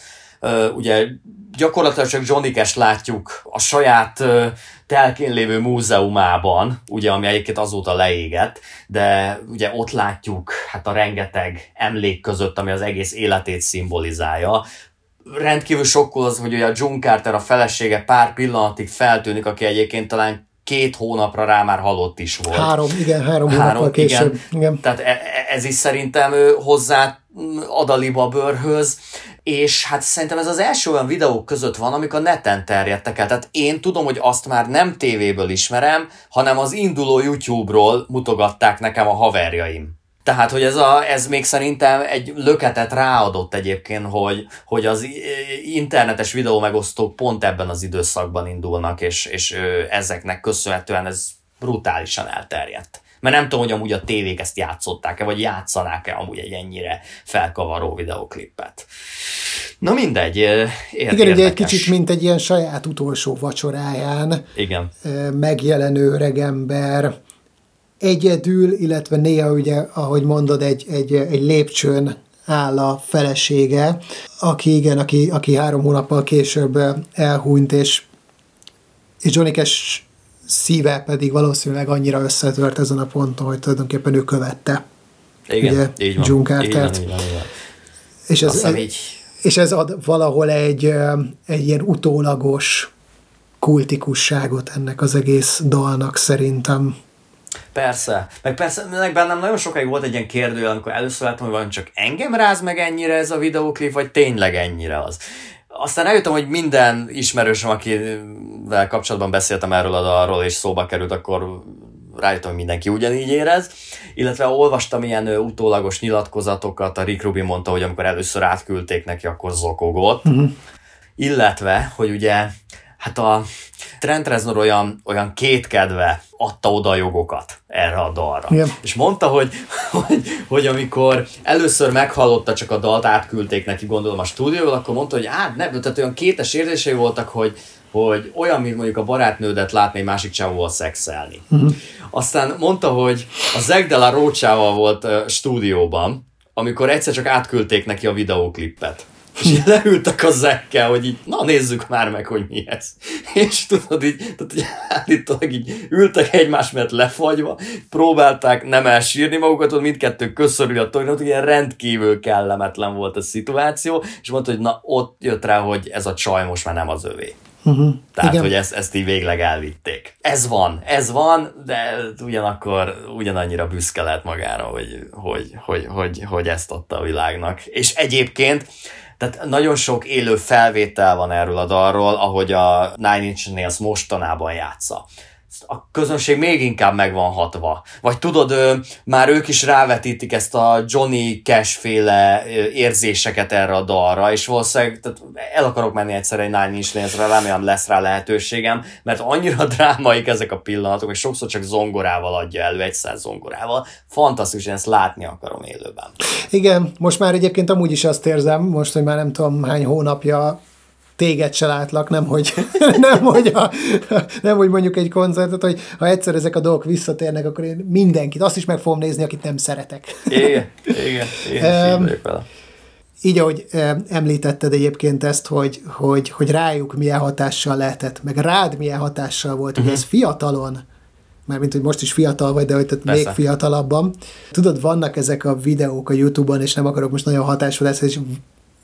ugye gyakorlatilag csak Johnny Cash látjuk a saját telkén lévő múzeumában, ugye, ami egyébként azóta leégett, de ugye ott látjuk hát a rengeteg emlék között, ami az egész életét szimbolizálja. Rendkívül sokkol az, hogy ugye a John Carter, a felesége pár pillanatig feltűnik, aki egyébként talán két hónapra rá már halott is volt. Három, igen, három, három később. Igen. igen. Tehát e, e, ez is szerintem hozzá ad a liba bőrhöz, és hát szerintem ez az első olyan videók között van, amik a neten terjedtek el. Tehát én tudom, hogy azt már nem tévéből ismerem, hanem az induló YouTube-ról mutogatták nekem a haverjaim. Tehát, hogy ez, a, ez még szerintem egy löketet ráadott egyébként, hogy, hogy az internetes videó megosztók pont ebben az időszakban indulnak, és, és ezeknek köszönhetően ez brutálisan elterjedt. Mert nem tudom, hogy amúgy a tévék ezt játszották-e, vagy játszanák-e amúgy egy ennyire felkavaró videoklipet. Na mindegy, ér- Igen, ugye egy kicsit, mint egy ilyen saját utolsó vacsoráján Igen. megjelenő öregember, egyedül, illetve néha ugye, ahogy mondod, egy, egy, egy lépcsőn áll a felesége, aki igen, aki, aki három hónappal később elhunyt, és, és Johnny Cash szíve pedig valószínűleg annyira összetört ezen a ponton, hogy tulajdonképpen ő követte. Igen, ugye, így van. June Carter-t. És ez, ez, így... és ez ad valahol egy, egy ilyen utólagos kultikusságot ennek az egész dalnak szerintem. Persze, meg persze, meg bennem nagyon sokáig volt egy ilyen kérdő, amikor először láttam, hogy van csak engem ráz meg ennyire ez a videóklip, vagy tényleg ennyire az. Aztán eljöttem, hogy minden ismerősöm, akivel kapcsolatban beszéltem erről a dalról, és szóba került, akkor rájöttem, hogy mindenki ugyanígy érez. Illetve olvastam ilyen utólagos nyilatkozatokat, a Rick Rubin mondta, hogy amikor először átküldték neki, akkor zokogott. Uh-huh. Illetve, hogy ugye, hát a Trent Reznor olyan, olyan kétkedve adta oda a jogokat erre a dalra. Igen. És mondta, hogy, hogy, hogy amikor először meghallotta csak a dalt, átküldték neki, gondolom a stúdióval, akkor mondta, hogy hát nem, tehát olyan kétes érzései voltak, hogy, hogy olyan, mint mondjuk a barátnődet látni egy másik csávóval szexelni. Uh-huh. Aztán mondta, hogy a Zeg de la Rocha-val volt uh, stúdióban, amikor egyszer csak átküldték neki a videóklippet. És leültek a zekkel, hogy így, na nézzük már meg, hogy mi ez. És tudod így, tehát így állítólag így ültek egymás mellett lefagyva, próbálták nem elsírni magukat, hogy mindkettő köszörül a hogy ilyen rendkívül kellemetlen volt a szituáció, és mondta, hogy na ott jött rá, hogy ez a csaj most már nem az övé. Uh-huh. Tehát, Igen. hogy ezt, ezt így végleg elvitték. Ez van, ez van, de ugyanakkor ugyanannyira büszke lehet magára, hogy, hogy, hogy, hogy, hogy ezt adta a világnak. És egyébként tehát nagyon sok élő felvétel van erről a dalról, ahogy a Nine Inch Nails mostanában játsza a közönség még inkább meg van hatva. Vagy tudod, már ők is rávetítik ezt a Johnny Cash féle érzéseket erre a dalra, és valószínűleg tehát el akarok menni egyszer egy Nine Inch Nails-re, remélem lesz rá lehetőségem, mert annyira drámaik ezek a pillanatok, és sokszor csak zongorával adja elő, egyszer zongorával. Fantasztikus, én ezt látni akarom élőben. Igen, most már egyébként amúgy is azt érzem, most, hogy már nem tudom hány hónapja téged se látlak, nem hogy, nem, hogy a, nem, hogy mondjuk egy koncertet, hogy ha egyszer ezek a dolgok visszatérnek, akkor én mindenkit, azt is meg fogom nézni, akit nem szeretek. Igen, igen, igen. Um, így, ahogy említetted egyébként ezt, hogy, hogy, hogy rájuk milyen hatással lehetett, meg rád milyen hatással volt, uh-huh. hogy ez fiatalon, mert mint hogy most is fiatal vagy, de hogy tehát még fiatalabban. Tudod, vannak ezek a videók a YouTube-on, és nem akarok most nagyon hatású lesz, és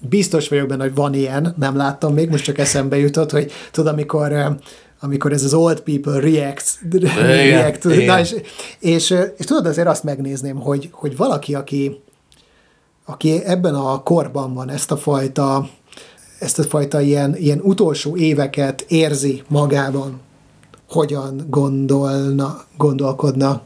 biztos vagyok benne, hogy van ilyen, nem láttam még, most csak eszembe jutott, hogy tudod, amikor amikor ez az old people react, react igen, na, és, és, és, tudod, azért azt megnézném, hogy, hogy valaki, aki, aki ebben a korban van, ezt a fajta, ezt a fajta ilyen, ilyen utolsó éveket érzi magában, hogyan gondolna, gondolkodna,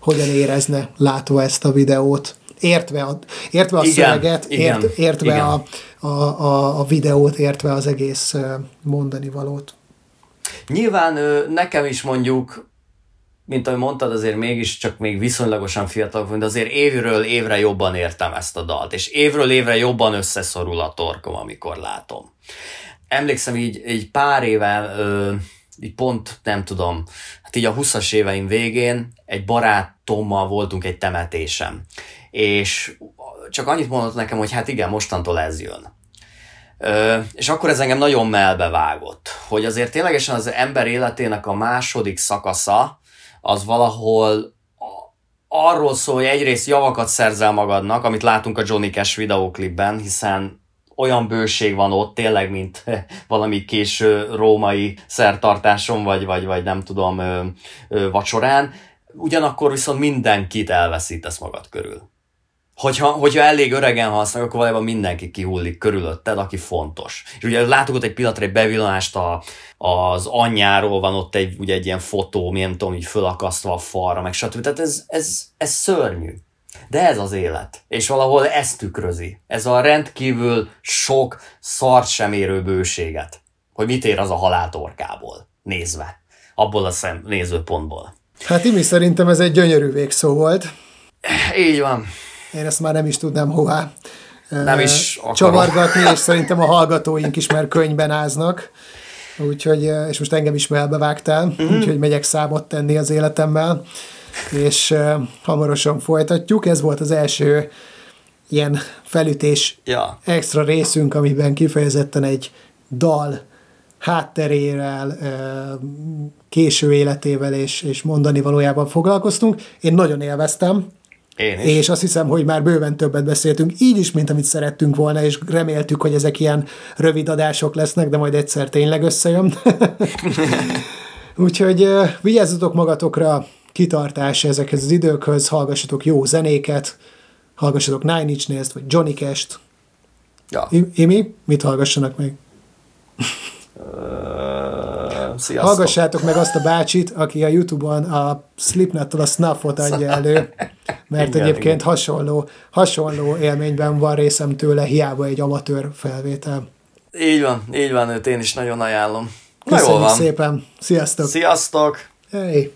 hogyan érezne látva ezt a videót, értve a, értve a igen, szöveget, igen, ért, értve igen. A, a, a, a videót, értve az egész mondani valót. Nyilván nekem is mondjuk, mint ahogy mondtad, azért mégis csak még viszonylagosan fiatal vagyok, de azért évről évre jobban értem ezt a dalt, és évről évre jobban összeszorul a torkom, amikor látom. Emlékszem így, így pár éve, így pont nem tudom, hát így a 20-as éveim végén egy barátommal voltunk egy temetésem, és csak annyit mondott nekem, hogy hát igen, mostantól ez jön. Ö, és akkor ez engem nagyon melbevágott, hogy azért ténylegesen az ember életének a második szakasza az valahol arról szól, hogy egyrészt javakat szerzel magadnak, amit látunk a Johnny Cash videóklipben, hiszen olyan bőség van ott tényleg, mint valami késő római szertartáson, vagy, vagy, vagy nem tudom, vacsorán. Ugyanakkor viszont mindenkit elveszítesz magad körül hogyha, hogyha elég öregen meg, akkor valójában mindenki kihullik körülötted, aki fontos. És ugye látok ott egy pillanatra egy bevillást a, az anyjáról, van ott egy, ugye egy ilyen fotó, milyen tudom, így fölakasztva a falra, meg stb. Tehát ez, ez, ez szörnyű. De ez az élet. És valahol ezt tükrözi. Ez a rendkívül sok szart sem érő bőséget. Hogy mit ér az a haláltorkából nézve. Abból a szem nézőpontból. Hát Imi szerintem ez egy gyönyörű végszó volt. Így van. Én ezt már nem is tudnám hová nem is akarom. csavargatni, és szerintem a hallgatóink is már könyvben áznak. Úgyhogy, és most engem is melbevágtál, mm-hmm. úgyhogy megyek számot tenni az életemmel, és hamarosan folytatjuk. Ez volt az első ilyen felütés ja. extra részünk, amiben kifejezetten egy dal hátterével, késő életével és, és mondani valójában foglalkoztunk. Én nagyon élveztem, én is. És azt hiszem, hogy már bőven többet beszéltünk, így is, mint amit szerettünk volna, és reméltük, hogy ezek ilyen rövid adások lesznek, de majd egyszer tényleg összejön. Úgyhogy vigyázzatok magatokra, kitartás ezekhez az időkhöz, hallgassatok jó zenéket, hallgassatok Nine Inch Nails-t, vagy Johnny Cash-t. Ja. Imi, mit hallgassanak meg? Sziasztok. Hallgassátok meg azt a bácsit, aki a Youtube-on a Slipknot-tól a Snuffot adja elő, mert igen, egyébként igen. Hasonló, hasonló élményben van részem tőle, hiába egy amatőr felvétel. Így van, így van, őt én is nagyon ajánlom. Köszönjük Na, jól van. szépen. Sziasztok! Sziasztok! Hey.